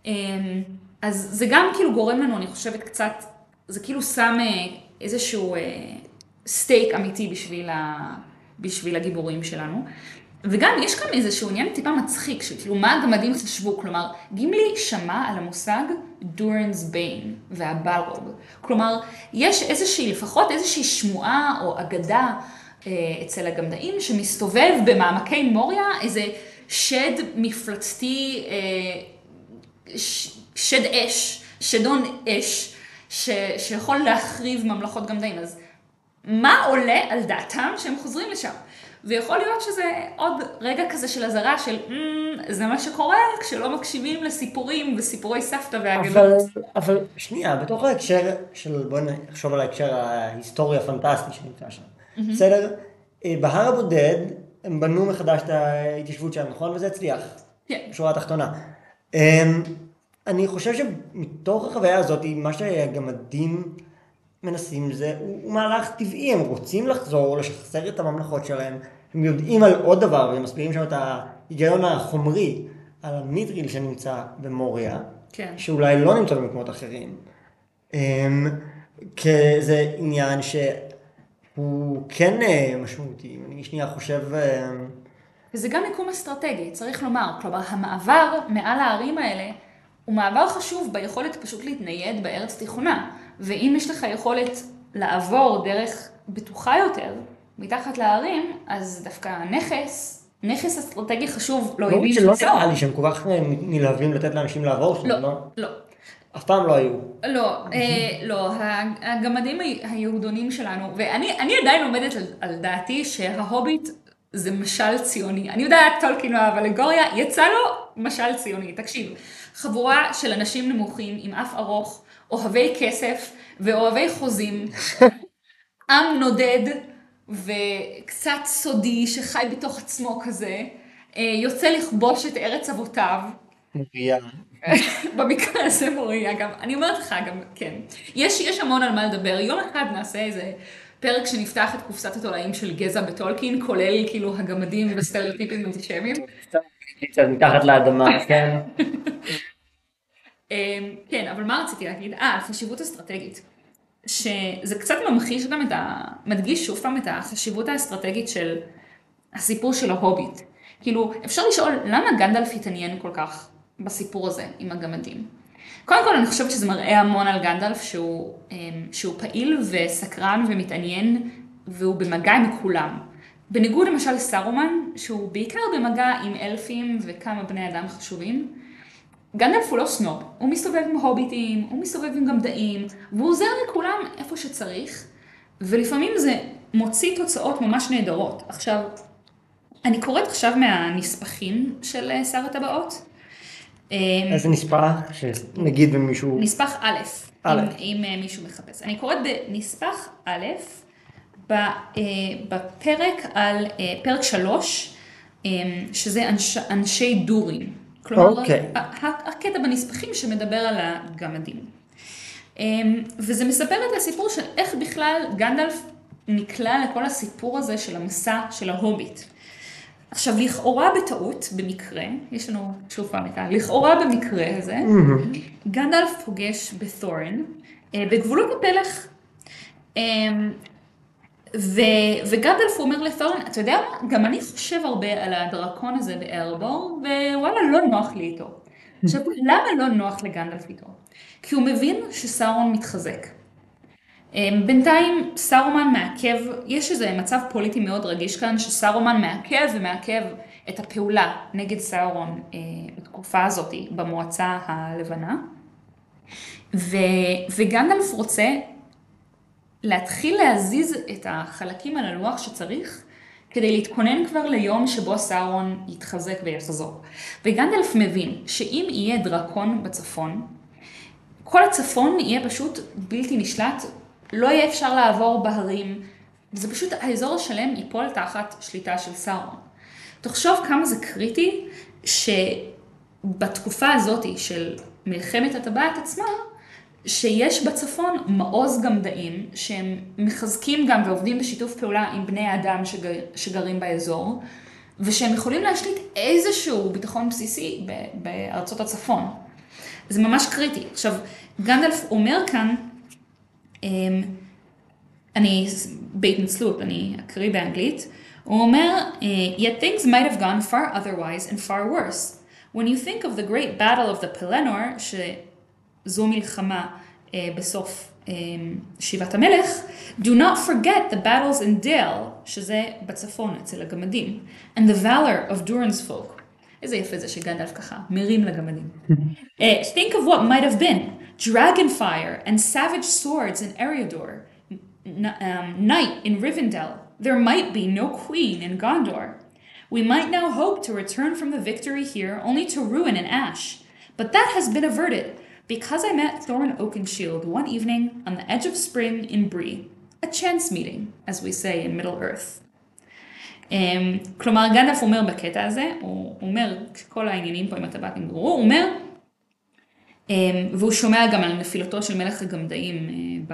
אמ, אז זה גם כאילו גורם לנו, אני חושבת, קצת, זה כאילו שם אה, איזשהו סטייק אמיתי בשביל, ה, בשביל הגיבורים שלנו. וגם יש כאן איזשהו עניין טיפה מצחיק, שכאילו מה הגמדים חשבו, כלומר, גימלי שמע על המושג דורנס ביין והבלרוג. כלומר, יש איזושהי, לפחות איזושהי שמועה או אגדה אה, אצל הגמדאים, שמסתובב במעמקי מוריה איזה שד מפלצתי, אה, שד אש, שדון אש, ש, שיכול להחריב ממלכות גמדאים. אז מה עולה על דעתם שהם חוזרים לשם? ויכול להיות שזה עוד רגע כזה של אזהרה של mm, זה מה שקורה כשלא מקשיבים לסיפורים וסיפורי סבתא והגנות. אבל, אבל שנייה, בתוך ההקשר של, בואי נחשוב על ההקשר ההיסטורי הפנטסטי שנמצא שם. Mm-hmm. בסדר? אה, בהר הבודד הם בנו מחדש את ההתיישבות שלהם, נכון? וזה הצליח. כן. בשורה התחתונה. אמ, אני חושב שמתוך החוויה הזאת, מה שהגמדים מנסים זה, הוא, הוא מהלך טבעי, הם רוצים לחזור, לשחזר את הממלכות שלהם, הם יודעים על עוד דבר, והם מסבירים שם את ההיגיון החומרי, על המיטריל שנמצא במוריה, כן. שאולי לא נמצא במקומות אחרים. אמ, כאיזה עניין שהוא כן אה, משמעותי, אני שנייה חושב... אה, וזה גם מיקום אסטרטגי, צריך לומר. כלומר, המעבר מעל הערים האלה הוא מעבר חשוב ביכולת פשוט להתנייד בארץ תיכונה. ואם יש לך יכולת לעבור דרך בטוחה יותר, מתחת להרים, אז דווקא הנכס, נכס אסטרטגי חשוב לא לא שלא שזה נראה לי שהם כל כך נלהבים לתת לאנשים לעבור שם, לא, לא? לא. אף פעם לא היו. לא, אה, לא, הגמדים היהודונים שלנו, ואני אני עדיין עומדת על, דעתי שההוביט זה משל ציוני. אני יודעת, טולקין לא אוהב אלגוריה, יצא לו משל ציוני. תקשיב, חבורה של אנשים נמוכים עם אף ארוך, אוהבי כסף ואוהבי חוזים, עם נודד וקצת סודי שחי בתוך עצמו כזה, אה, יוצא לכבוש את ארץ אבותיו. מוריה. במקרה הזה מוריה גם, אני אומרת לך גם, כן. יש, יש המון על מה לדבר, יום אחד נעשה איזה פרק שנפתח את קופסת התולעים של גזע בטולקין, כולל כאילו הגמדים וסטריאוטיפים אנטישמיים. קצת מתחת לאדמה, כן. אמ, כן, אבל מה רציתי להגיד? אה, חשיבות אסטרטגית. שזה קצת ממחיש גם את ה... מדגיש שוב פעם את החשיבות האסטרטגית של הסיפור של ההוביט. כאילו, אפשר לשאול למה גנדלף התעניין כל כך בסיפור הזה עם הגמדים. קודם כל אני חושבת שזה מראה המון על גנדלף שהוא, אמ, שהוא פעיל וסקרן ומתעניין והוא במגע עם כולם. בניגוד למשל לסארומן, שהוא בעיקר במגע עם אלפים וכמה בני אדם חשובים, גנדלף הוא לא סנוב, הוא מסתובב עם הוביטים, הוא מסתובב עם גמדאים, והוא עוזר לכולם איפה שצריך, ולפעמים זה מוציא תוצאות ממש נהדרות. עכשיו, אני קוראת עכשיו מהנספחים של אה, שר הטבעות. אמ, איזה נספח, שנגיד ומישהו... נספח א', א'. אם, אם אה, מישהו מחפש. אני קוראת בנספח א', אה, בפרק על, פרק שלוש, אה, שזה אנש, אנשי דורים. כלומר, אוקיי. ה- ה- הקטע בנספחים שמדבר על הגמדים. אה, וזה מספר את הסיפור של איך בכלל גנדלף נקלע לכל הסיפור הזה של המסע של ההוביט. עכשיו, לכאורה בטעות, במקרה, יש לנו שוב פעם את ה... לכאורה במקרה הזה, גנדלף פוגש בתורן, אה, בגבולות הפלך. ו, וגנדלף אומר לתורן, אתה יודע מה, גם אני חושב הרבה על הדרקון הזה בארבור, ווואלה, לא נוח לי איתו. עכשיו, למה לא נוח לגנדלף איתו? כי הוא מבין שסאורון מתחזק. אה, בינתיים סארומן מעכב, יש איזה מצב פוליטי מאוד רגיש כאן, שסארומן מעכב ומעכב את הפעולה נגד סאורון אה, בתקופה הזאת במועצה הלבנה. ו, וגנדלף רוצה להתחיל להזיז את החלקים על הלוח שצריך, כדי להתכונן כבר ליום שבו סאורון יתחזק ויחזור. וגנדלף מבין שאם יהיה דרקון בצפון, כל הצפון יהיה פשוט בלתי נשלט, לא יהיה אפשר לעבור בהרים, וזה פשוט, האזור השלם ייפול תחת שליטה של סאורון. תחשוב כמה זה קריטי שבתקופה הזאת של מלחמת הטבעת עצמה, שיש בצפון מעוז גמדאים שהם מחזקים גם ועובדים בשיתוף פעולה עם בני האדם שגר, שגרים באזור, ושהם יכולים להשליט איזשהו ביטחון בסיסי בארצות הצפון. זה ממש קריטי. עכשיו, גנדלף אומר כאן, אמ, אני בהתנצלות, אני אקריא באנגלית, הוא אומר, yet things might have gone far otherwise and far worse. When you think of the great battle of the Pelennor, שזו מלחמה uh, בסוף um, שיבת המלך, do not forget the battles in Dale, שזה בצפון אצל הגמדים, and the valor of Durin's folk. איזה יפה זה שגנדלף ככה מרים לגמדים. uh, think of what might have been, dragon fire and savage swords in Eriador, n- um, night in Rivendell. There might be no queen in Gondor. We might now hope to return from the victory here only to ruin and ash. But that has been averted because I met Thorin Oakenshield one evening on the edge of spring in Bree. A chance meeting, as we say in Middle Earth. Um, כלומר, גנדלף אומר בקטע הזה, הוא אומר, כשכל העניינים פה עם הטבעת נגמרו, הוא אומר, um, והוא שומע גם על נפילתו של מלך הגמדאים uh,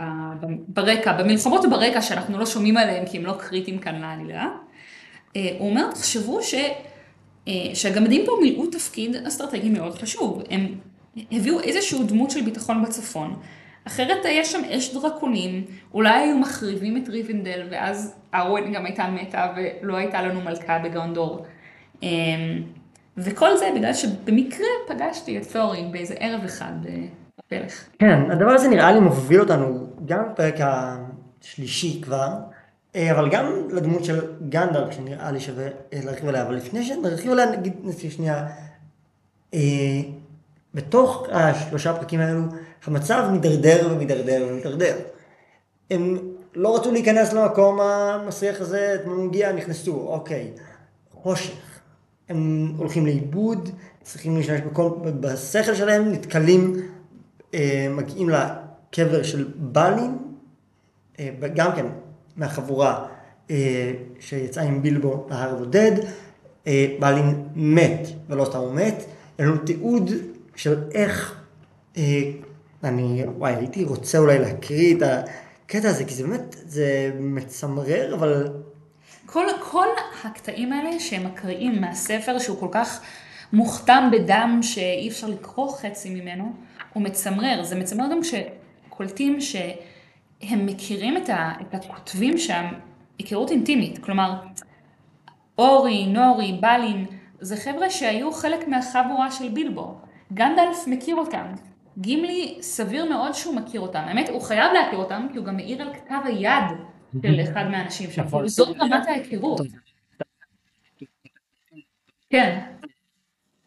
ברקע, במלחמות ברקע שאנחנו לא שומעים עליהם כי הם לא קריטיים כאן לעלילה. Uh, הוא אומר, תחשבו ש, uh, שהגמדים פה מילאו תפקיד אסטרטגי מאוד חשוב. הם הביאו איזושהי דמות של ביטחון בצפון. אחרת יש שם אש דרקונים, אולי היו מחריבים את ריבנדל, ואז ארואן גם הייתה מתה ולא הייתה לנו מלכה בגונדור. אמ, וכל זה בגלל שבמקרה פגשתי את תורין באיזה ערב אחד בפלך. כן, הדבר הזה נראה לי מוביל אותנו גם בפרק השלישי כבר, אה, אבל גם לדמות של גנדלף, שנראה לי שווה אה, להרחיב עליה, אבל לפני שנרחיב עליה, נגיד, נגיד שנייה, אה, בתוך השלושה פרקים האלו, המצב מידרדר ומידרדר ומידרדר. הם לא רצו להיכנס למקום המסריח הזה, אתמול מגיע, נכנסו, אוקיי, חושך. הם הולכים לאיבוד, צריכים להשתמש בכל, בשכל שלהם, נתקלים, אה, מגיעים לקבר של בלין, אה, גם כן מהחבורה אה, שיצאה עם בילבו להר הבודד, בלין מת, ולא סתם הוא מת, אין לנו תיעוד של איך, אה, אני, וואי, הייתי רוצה אולי להקריא את הקטע הזה, כי זה באמת, זה מצמרר, אבל... כל, כל הקטעים האלה שהם מקריאים מהספר שהוא כל כך מוכתם בדם שאי אפשר לקרוא חצי ממנו, הוא מצמרר. זה מצמרר גם כשקולטים שהם מכירים את, ה, את הכותבים שם היכרות אינטימית. כלומר, אורי, נורי, בלין, זה חבר'ה שהיו חלק מהחבורה של בילבו. גנדלף מכיר אותם. גימלי סביר מאוד שהוא מכיר אותם. האמת, הוא חייב להכיר אותם, כי הוא גם מעיר על כתב היד של אחד מהאנשים שם. נכון. זאת רמת ההיכרות. כן.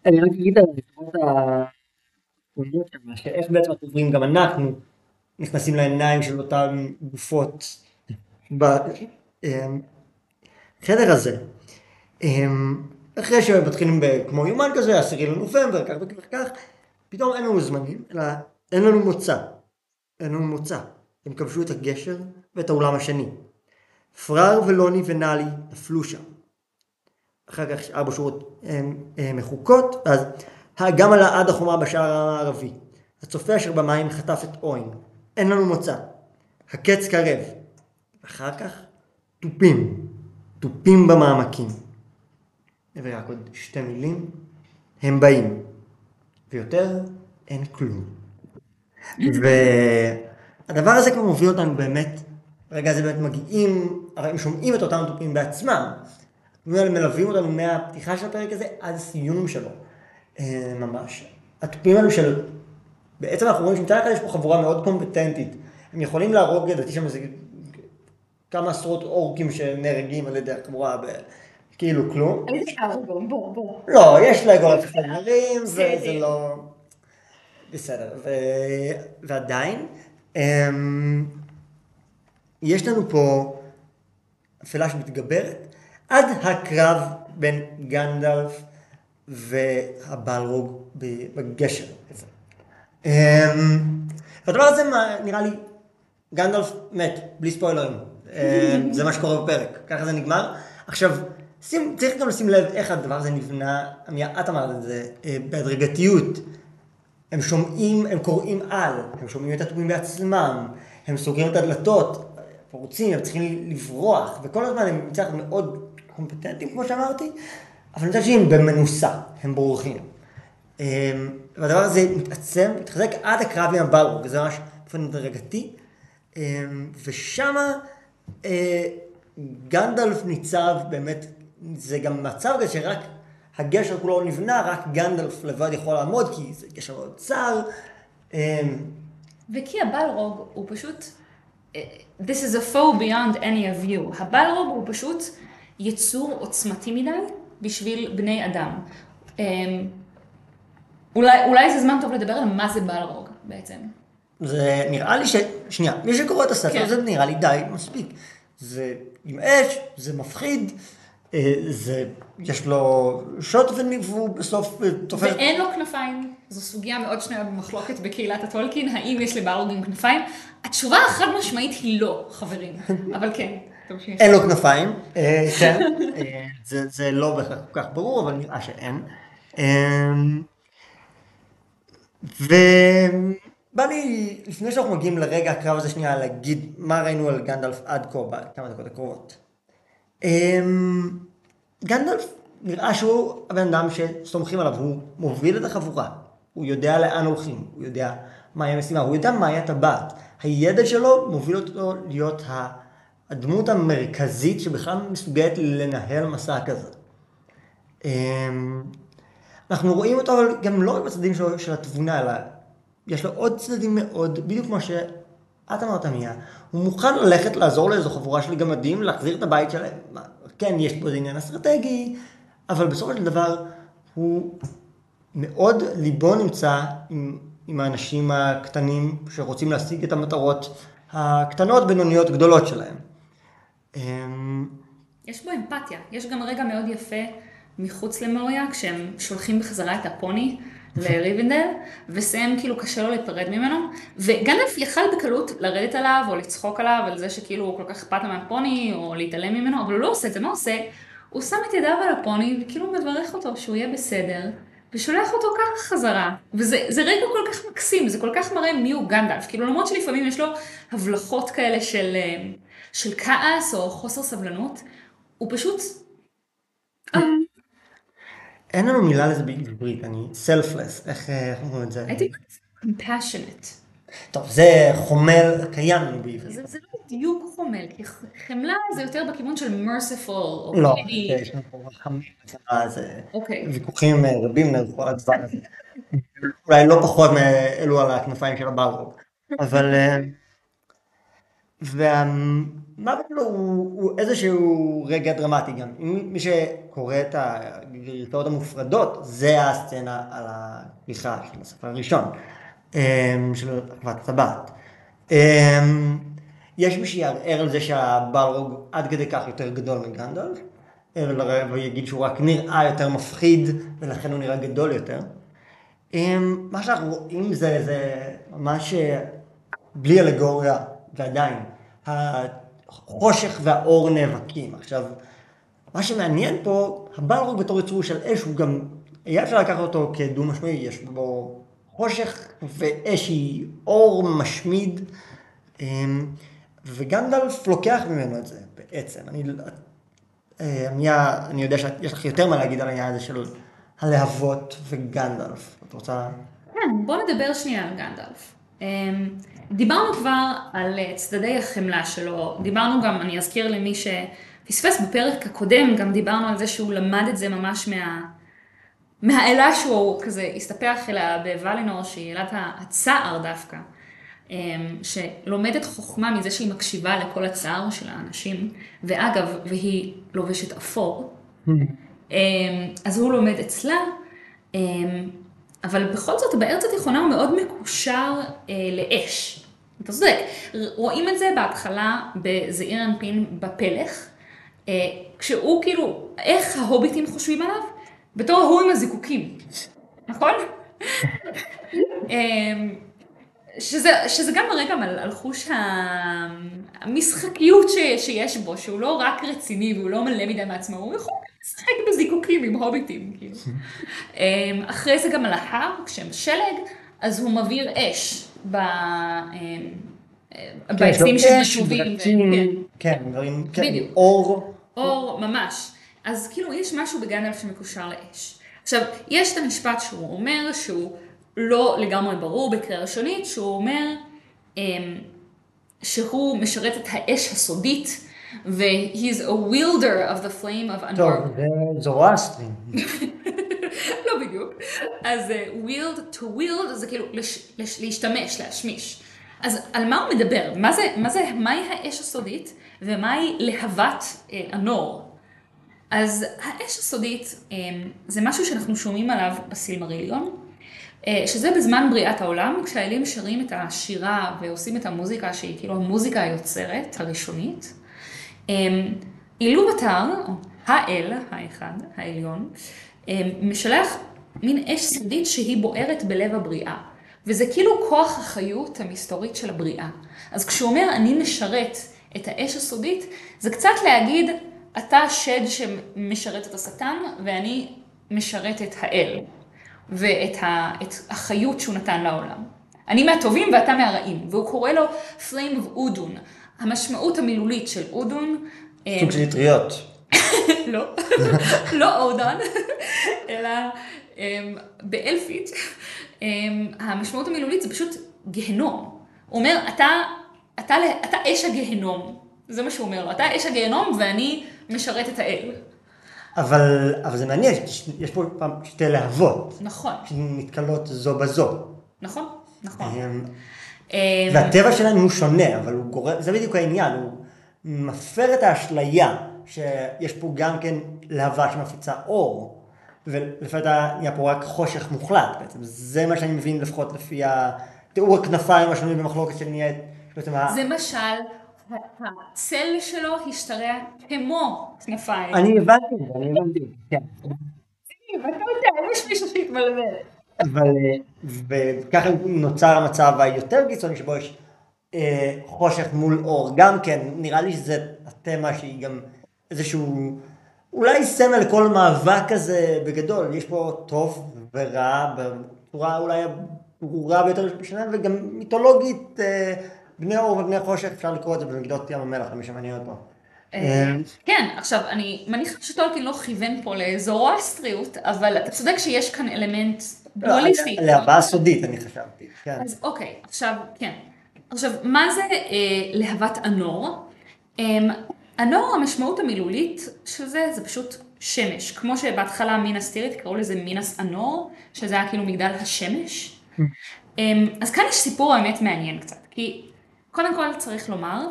אני רק אגיד על העקרונות העקרונות שם, שאיך בעצם אנחנו עוברים, גם אנחנו נכנסים לעיניים של אותן גופות בחדר הזה. אחרי שמתחילים ב- כמו יומן כזה, עשירי לנובמבר, כך וכך וכך, פתאום אין לנו זמנים, אלא אין לנו מוצא. אין לנו מוצא. הם כבשו את הגשר ואת האולם השני. פראר ולוני ונאלי נפלו שם. אחר כך ארבע שורות מחוקות, אז האגם עלה עד החומה בשער המערבי. הצופה אשר במים חטף את אוין. אין לנו מוצא. הקץ קרב. אחר כך תופים. תופים במעמקים. ורק עוד שתי מילים. הם באים. ויותר אין כלום. והדבר הזה כבר מוביל אותנו באמת, ברגע הזה באמת מגיעים, הרי הם שומעים את אותם תופים בעצמם. הדברים האלה מלווים אותנו מהפתיחה של הפרק הזה עד הסיום שלו, אה, ממש. התופים האלו של, בעצם אנחנו רואים שמצד אחד יש פה חבורה מאוד קומפטנטית. הם יכולים להרוג, לדעתי שם איזה כמה עשרות אורקים שנהרגים על ידי החבורה, כאילו כלום. איזה ארבום, בוא, בוא. לא, יש לגולף חברים, זה, זה בסדר. לא... בסדר. ו... ועדיין, אמ... יש לנו פה אפלה שמתגברת עד הקרב בין גנדלף והבלרוג בגשר. הזה. אמ... והדבר הזה מה- נראה לי, גנדלף מת, בלי ספוילרים. אמ, זה מה שקורה בפרק, ככה זה נגמר. עכשיו, שים, צריך גם לשים לב איך הדבר הזה נבנה, את אמרת את זה, אה, בהדרגתיות. הם שומעים, הם קוראים על, הם שומעים את התופים בעצמם, הם סוגרים את הדלתות, פורצים, הם צריכים לברוח, וכל הזמן הם מצד אחד מאוד קומפטנטים, כמו שאמרתי, אבל מצד שני הם במנוסה, הם בורחים. אמ, והדבר הזה מתעצם, מתחזק עד הקרב עם הבלרוג, זה ממש באופן הדרגתי, אמ, ושמה אה, גנדלף ניצב באמת, זה גם מצב כזה שרק הגשר כולו נבנה, רק גנדלף לבד יכול לעמוד, כי זה גשר מאוד צר. אמ, וכי הבלרוג הוא פשוט, אה, this is a foe beyond any of you. הבלרוג הוא פשוט יצור עוצמתי מדי בשביל בני אדם. אה, אולי, אולי זה זמן טוב לדבר על מה זה בלרוג בעצם. זה נראה לי ש... שנייה, מי שקורא את הספר כן. זה נראה לי די מספיק. זה עם אש, זה מפחיד, זה... יש לו שוט והוא בסוף אה, תופס... ואין לו כנפיים, זו סוגיה מאוד שנויה במחלוקת בקהילת הטולקין, האם יש לבלרוגים כנפיים? התשובה החד משמעית היא לא, חברים. אבל כן, תמשיך. אין לו כנפיים, אה, כן, אה, זה, זה לא בהכרח כל כך ברור, אבל נראה שאין. אה, ובא לי, לפני שאנחנו מגיעים לרגע הקרב הזה שנייה, להגיד מה ראינו על גנדלף עד כה בכמה דקות הקרובות. אה, גנדלף נראה שהוא הבן אדם שסומכים עליו, הוא מוביל את החבורה, הוא יודע לאן הולכים, הוא יודע מהי המשימה, הוא יודע מהי הטבעת. הידע שלו מוביל אותו להיות. הדמות המרכזית שבכלל מסוגלת לנהל מסע כזה. אמ, אנחנו רואים אותו אבל גם לא רק בצדדים של התבונה, אלא יש לו עוד צדדים מאוד, בדיוק כמו את אמרת מיה, הוא מוכן ללכת לעזור לאיזו חבורה של גמדים, להחזיר את הבית שלהם. כן, יש פה עניין אסטרטגי, אבל בסופו של דבר הוא מאוד ליבו נמצא עם, עם האנשים הקטנים שרוצים להשיג את המטרות הקטנות, בינוניות, גדולות שלהם. אמ, יש בו אמפתיה, יש גם רגע מאוד יפה מחוץ למוריה, כשהם שולחים בחזרה את הפוני לריבנדל, וסם כאילו קשה לו להיפרד ממנו, וגנדלף יכל בקלות לרדת עליו, או לצחוק עליו, על זה שכאילו הוא כל כך אכפת לו מהפוני, או להתעלם ממנו, אבל הוא לא עושה את זה, מה עושה? הוא שם את ידיו על הפוני, וכאילו מברך אותו שהוא יהיה בסדר, ושולח אותו ככה חזרה. וזה רגע כל כך מקסים, זה כל כך מראה מי הוא גנדלף. כאילו למרות שלפעמים יש לו הבלחות כאלה של, אה, של כעס או חוסר סבלנות, הוא פשוט... אה, אין לנו מילה לזה בעברית, אני selfless, איך אומרים את זה? הייתי compassionate. טוב, זה חומל קיים בעברית. זה, זה לא בדיוק חומל, כי חמלה זה יותר בכיוון של merciful, או לא, יש לנו פה זה אוקיי. ויכוחים רבים נערכו על הדבר הזה. אולי לא פחות מאלו על הכנפיים של הבלרוג. אבל... והמוות שלו הוא, הוא איזשהו רגע דרמטי גם. מי שקורא את הגרסאות המופרדות, זה הסצנה על הכריכה של הספר הראשון, אמ, של עקבת הטבעת. אמ, יש מי שיערער על זה שהבלרוג עד כדי כך יותר גדול מגנדלף, ויגיד שהוא רק נראה יותר מפחיד, ולכן הוא נראה גדול יותר. אמ, מה שאנחנו רואים זה, זה ממש בלי אלגוריה, ועדיין. החושך והאור נאבקים. עכשיו, מה שמעניין פה, הבלרוג בתור יצור של אש הוא גם, היה אפשר לקחת אותו כדו משמעי, יש בו חושך ואש היא אור משמיד, אמ, וגנדלף לוקח ממנו את זה בעצם. אני, אני, אה, אני יודע שיש לך יותר מה להגיד על העניין הזה של הלהבות וגנדלף. את רוצה... כן, בוא נדבר שנייה על גנדלף. אמ, דיברנו כבר על אה, צדדי החמלה שלו, דיברנו גם, אני אזכיר למי שפספס בפרק הקודם, גם דיברנו על זה שהוא למד את זה ממש מה... מהאלה שהוא כזה הסתפח אליה בוולינור, שהיא אלת הצער דווקא, אמ, שלומדת חוכמה מזה שהיא מקשיבה לכל הצער של האנשים, ואגב, והיא לובשת אפור, hmm. אמ, אז הוא לומד אצלה. אבל בכל זאת, בארץ התיכונה הוא מאוד מקושר אה, לאש. אתה צודק. רואים את זה בהתחלה בזעיר אנפין בפלך, אה, כשהוא כאילו, איך ההוביטים חושבים עליו? בתור ההוא עם הזיקוקים, נכון? שזה, שזה גם מראה גם על, על חוש המשחקיות ש, שיש בו, שהוא לא רק רציני והוא לא מלא מדי מעצמו, הוא יכול לשחק בזיקוקים עם הוביטים, כאילו. אמ, אחרי זה גם על ההר, כשהם שלג, אז הוא מבעיר אש ב... אמ, בעצים שנשובים. כן, דברים, כן, אור. אור, ממש. אז כאילו יש משהו בגנדלף שמקושר לאש. עכשיו, יש את המשפט שהוא אומר, שהוא לא לגמרי ברור בקריאה ראשונית, שהוא אומר אמ, שהוא משרת את האש הסודית ו-he's a wielder of the flame of anwar. טוב, זה זורסטרי. לא בדיוק. אז uh, wield to wield זה כאילו לש, לש, להשתמש, להשמיש. אז על מה הוא מדבר? מה זה, מה זה, מהי האש הסודית ומהי להבת אה, הנור? אז האש הסודית אה, זה משהו שאנחנו שומעים עליו בסילמריליון, אה, שזה בזמן בריאת העולם, כשהאלים שרים את השירה ועושים את המוזיקה שהיא כאילו המוזיקה היוצרת הראשונית. אילו בתר, האל האחד, העליון, משלח מין אש סודית שהיא בוערת בלב הבריאה. וזה כאילו כוח החיות המסתורית של הבריאה. אז כשהוא אומר, אני משרת את האש הסודית, זה קצת להגיד, אתה שד שמשרת את השטן, ואני משרת את האל, ואת החיות שהוא נתן לעולם. אני מהטובים ואתה מהרעים, והוא קורא לו Flame of Udun. המשמעות המילולית של אודון... סוג של אטריות. לא, לא אודן, אלא אמ, באלפית, אמ, המשמעות המילולית זה פשוט גיהנום. הוא אומר, אתה, אתה, אתה אש הגיהנום. זה מה שהוא אומר לו, אתה אש הגיהנום ואני משרת את האל. אבל, אבל זה מעניין, יש פה פעם שתי להבות. נכון. שנתקלות זו בזו. נכון, נכון. אמ, אה, והטבע שלהם הוא שונה, אבל הוא גורם, זה בדיוק העניין, הוא מפר את האשליה שיש פה גם כן להבה שמפיצה אור, ולפתע נהיה פה רק חושך מוחלט בעצם, זה מה שאני מבין לפחות לפי התיאור הכנפיים השונים במחלוקת שנהיית, בעצם ה... זה משל, הצל שלו השתרע כמו כנפיים. אני הבנתי, אני הבנתי, כן. ואתה יודע, יש מישהו שהתבלבל. אבל, אה, וככה נוצר המצב היותר קיצוני שבו יש אה, חושך מול אור. גם כן, נראה לי שזה התמה שהיא גם איזשהו, אולי סמל לכל מאבק כזה בגדול. יש פה טוב ורע בצורה אולי הברורה ביותר שלהם, וגם מיתולוגית, אה, בני אור ובני חושך, אפשר לקרוא את זה במגילות ים המלח, למי שמעניין אותו. אה, כן, עכשיו, אני מניחה שטולקין לא כיוון פה לזורואסטריות, אבל אתה צודק שיש כאן אלמנט דואליסטי. להבעה סודית, אני חשבתי. כן. אז אוקיי, עכשיו, כן. עכשיו, מה זה אה, להבת אנור? אה, אנור, המשמעות המילולית של זה, זה פשוט שמש. כמו שבהתחלה מינס טירית קראו לזה מינס אנור, שזה היה כאילו מגדל השמש. אה, אז כאן יש סיפור האמת מעניין קצת, כי קודם כל צריך לומר,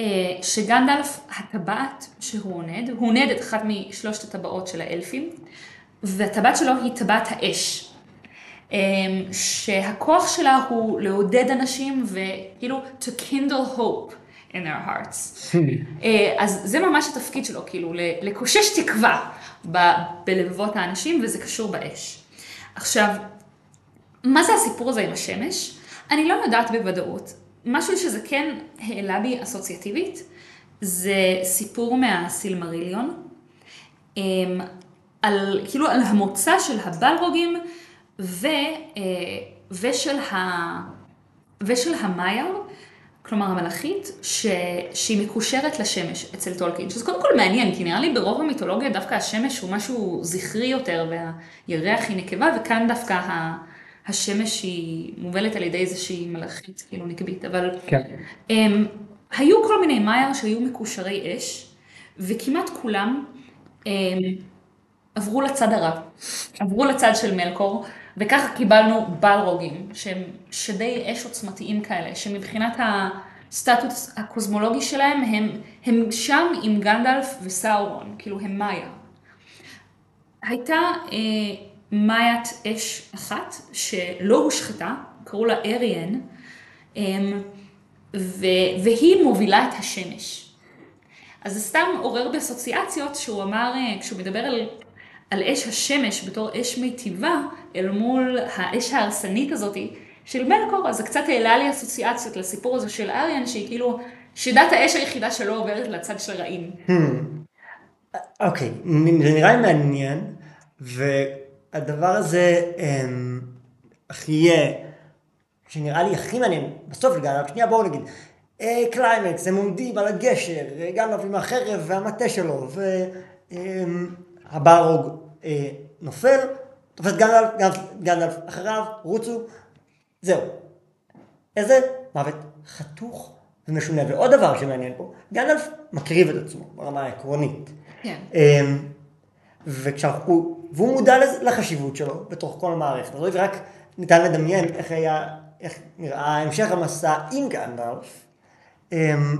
אה, שגנדלף, הטבעת שהוא עונד, הוא עונד את אחת משלושת הטבעות של האלפים, והטבעת שלו היא טבעת האש. אה, שהכוח שלה הוא לעודד אנשים וכאילו to kindle hope in their hearts. אה, אז זה ממש התפקיד שלו, כאילו לקושש תקווה בלבבות האנשים וזה קשור באש. עכשיו, מה זה הסיפור הזה עם השמש? אני לא יודעת בוודאות. משהו שזה כן העלה בי אסוציאטיבית, זה סיפור מהסילמריליון, על, כאילו על המוצא של הבלרוגים ו, אה, ושל, ה, ושל המאייר, כלומר המלאכית, ש, שהיא מקושרת לשמש אצל טולקין, שזה קודם כל מעניין, כי נראה לי ברוב המיתולוגיה דווקא השמש הוא משהו זכרי יותר, והירח היא נקבה, וכאן דווקא ה... השמש היא מובלת על ידי איזושהי מלאכית כאילו נקבית, אבל כן. הם, היו כל מיני מאייר שהיו מקושרי אש, וכמעט כולם הם, עברו לצד הרע, עברו לצד של מלקור, וככה קיבלנו בלרוגים, שהם שדי אש עוצמתיים כאלה, שמבחינת הסטטוס הקוסמולוגי שלהם, הם, הם שם עם גנדלף וסאורון, כאילו הם מאיה. הייתה אה, מאיית אש אחת שלא הושחתה, קראו לה אריאן, אמ, והיא מובילה את השמש. אז זה סתם עורר באסוציאציות שהוא אמר, אה, כשהוא מדבר על, על אש השמש בתור אש מיטיבה, אל מול האש ההרסנית הזאתי של מלקור, אז זה קצת העלה לי אסוציאציות לסיפור הזה של אריאן, שהיא כאילו שידת האש היחידה שלא עוברת לצד של רעים. Hmm. אוקיי, זה נראה מעניין, ו... הדבר הזה אמ, הכי, שנראה לי הכי מעניין, בסוף לגמרי, שנייה בואו נגיד, קליימקס, הם עומדים על הגשר, אה, גנב עם החרב והמטה שלו, והברוג אמ, אה, נופל, תופס גנב, גנב אחריו, רוצו, זהו. איזה מוות חתוך ומשונה. ועוד דבר שמעניין פה, גנדלף מקריב את עצמו ברמה העקרונית. כן. אמ, וכשאנחנו והוא מודע לחשיבות שלו בתוך כל המערכת הזאת, ורק ניתן לדמיין איך היה, איך נראה המשך המסע עם גנדלף. אמ,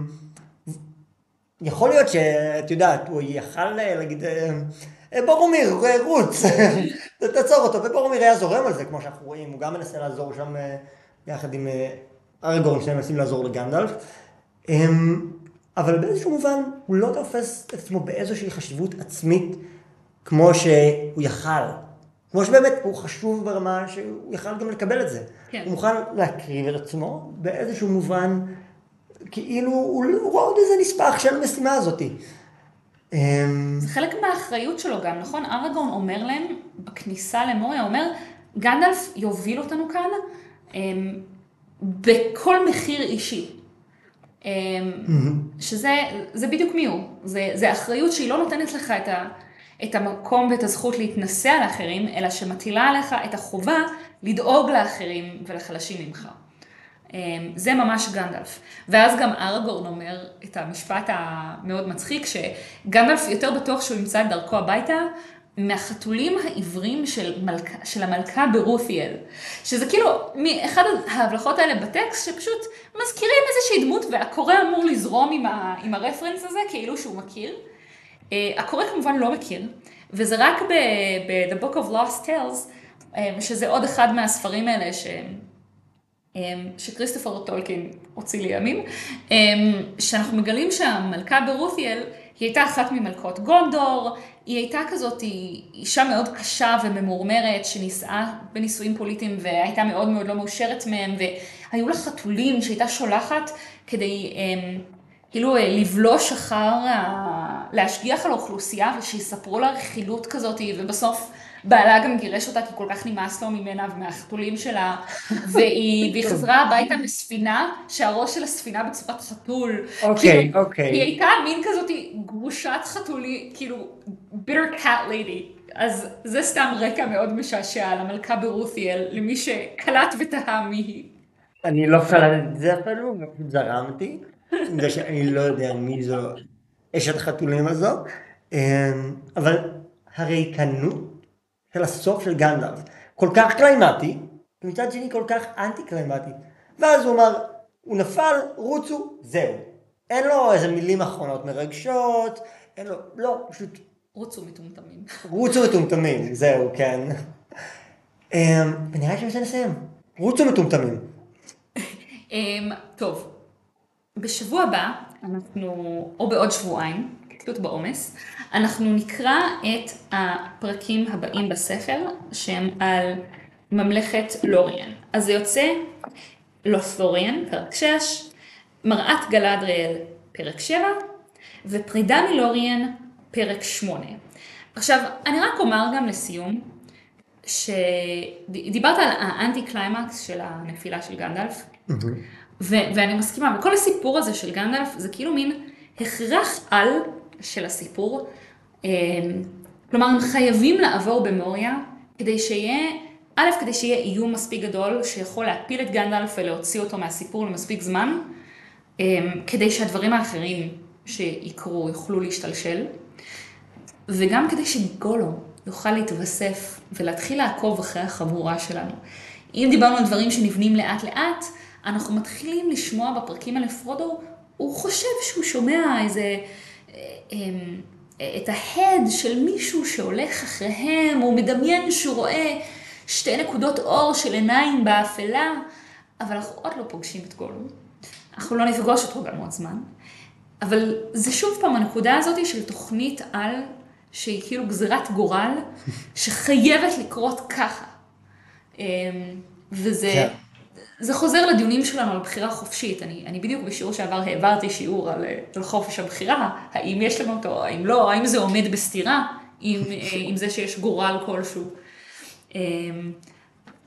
יכול להיות שאת יודעת, הוא יכל להגיד, אה, ברומיר, רוץ, תעצור אותו, וברומיר היה זורם על זה, כמו שאנחנו רואים, הוא גם מנסה לעזור שם אה, יחד עם אה, ארגורן, שהם מנסים לעזור לגנדלף. אמ, אבל באיזשהו מובן הוא לא תופס את עצמו באיזושהי חשיבות עצמית כמו שהוא יכל. כמו שבאמת הוא חשוב ברמה שהוא יכל גם לקבל את זה. כן. הוא מוכן להקריב את עצמו באיזשהו מובן, כאילו הוא, הוא רואה עוד איזה נספח של המשימה הזאת. אמ, זה חלק מהאחריות שלו גם, נכון? ארגון אומר להם בכניסה למוריה, אומר, גנדלף יוביל אותנו כאן אמ, בכל מחיר אישי. אמ, שזה בדיוק מי הוא. זה, זה אחריות שהיא לא נותנת לך את ה... את המקום ואת הזכות להתנסה על האחרים, אלא שמטילה עליך את החובה לדאוג לאחרים ולחלשים ממך. אמ, זה ממש גנדלף. ואז גם ארגורן אומר את המשפט המאוד מצחיק, שגנדלף יותר בטוח שהוא ימצא את דרכו הביתה, מהחתולים העיוורים של, מלכה, של המלכה ברות'יאל, שזה כאילו אחד ההבלחות האלה בטקסט שפשוט מזכירים איזושהי דמות והקורא אמור לזרום עם, ה, עם הרפרנס הזה כאילו שהוא מכיר. Uh, הקורא כמובן לא מכיר, וזה רק ב-The Book of Lost Tales, um, שזה עוד אחד מהספרים האלה ש... um, שכריסטופר טולקין הוציא לימים, שאנחנו מגלים שהמלכה ברות'יאל היא הייתה אחת ממלכות גונדור, היא הייתה כזאת, היא אישה מאוד קשה וממורמרת, שנישאה בנישואים פוליטיים והייתה מאוד מאוד לא מאושרת מהם, והיו לה חתולים שהייתה שולחת כדי כאילו לבלוש אחר, להשגיח על האוכלוסייה ושיספרו לה רכילות כזאת, ובסוף בעלה גם גירש אותה כי כל כך נמאס לו ממנה ומהחתולים שלה, והיא, והיא חזרה הביתה בספינה, שהראש של הספינה בצורת חתול. אוקיי, כאילו, אוקיי. היא הייתה מין כזאת גרושת חתולי, כאילו, bitter cat lady. אז זה סתם רקע מאוד משעשע על המלכה ברות'יאל, למי שקלט ותהה מי היא. אני לא קלטתי את זה אפילו, זרמתי, בגלל שאני לא יודע מי זו אשת החתולים הזו, אמ, אבל הריקנות של הסוף של גנדלף. כל כך קליימטי, ומצד שני כל כך אנטי קליימטי. ואז הוא אמר, הוא נפל, רוצו, זהו. אין לו איזה מילים אחרונות מרגשות, אין לו, לא, פשוט... רוצו מטומטמים. רוצו מטומטמים, זהו, כן. אמ, ונראה לי שאני נסיים. רוצו מטומטמים. אמ, טוב, בשבוע הבא, אנחנו, או בעוד שבועיים, תלות בעומס, אנחנו נקרא את הפרקים הבאים בספר שהם על ממלכת לוריאן. אז זה יוצא לות'וריאן, פרק 6, מראת גלדריאל, פרק 7, ופרידה מלוריאן, פרק 8. עכשיו, אני רק אומר גם לסיום, שדיברת על האנטי קליימקס של הנפילה של גנדלף, mm-hmm. ו- ואני מסכימה, וכל הסיפור הזה של גנדלף זה כאילו מין הכרח על של הסיפור. אמ, כלומר, הם חייבים לעבור במוריה כדי שיהיה, א', כדי שיהיה איום מספיק גדול שיכול להפיל את גנדלף ולהוציא אותו מהסיפור למספיק זמן, אמ, כדי שהדברים האחרים שיקרו יוכלו להשתלשל, וגם כדי שגולו יוכל להתווסף ולהתחיל לעקוב אחרי החבורה שלנו. אם דיברנו על דברים שנבנים לאט לאט, אנחנו מתחילים לשמוע בפרקים על פרודו, הוא חושב שהוא שומע איזה אמ, את ההד של מישהו שהולך אחריהם, הוא מדמיין שהוא רואה שתי נקודות אור של עיניים באפלה, אבל אנחנו עוד לא פוגשים את גולום. אנחנו לא נפגוש אותו גם עוד זמן. אבל זה שוב פעם הנקודה הזאת של תוכנית על, שהיא כאילו גזירת גורל, שחייבת לקרות ככה. אמ, וזה... זה חוזר לדיונים שלנו על בחירה חופשית. אני, אני בדיוק בשיעור שעבר העברתי שיעור על, על חופש הבחירה, האם יש לנו אותו, האם לא, האם זה עומד בסתירה עם, עם זה שיש גורל כלשהו. אמ,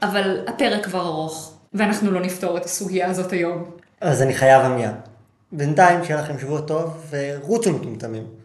אבל הפרק כבר ארוך, ואנחנו לא נפתור את הסוגיה הזאת היום. אז אני חייב עמיה. בינתיים שיהיה לכם שבוע טוב, ורוצו מטומטמים.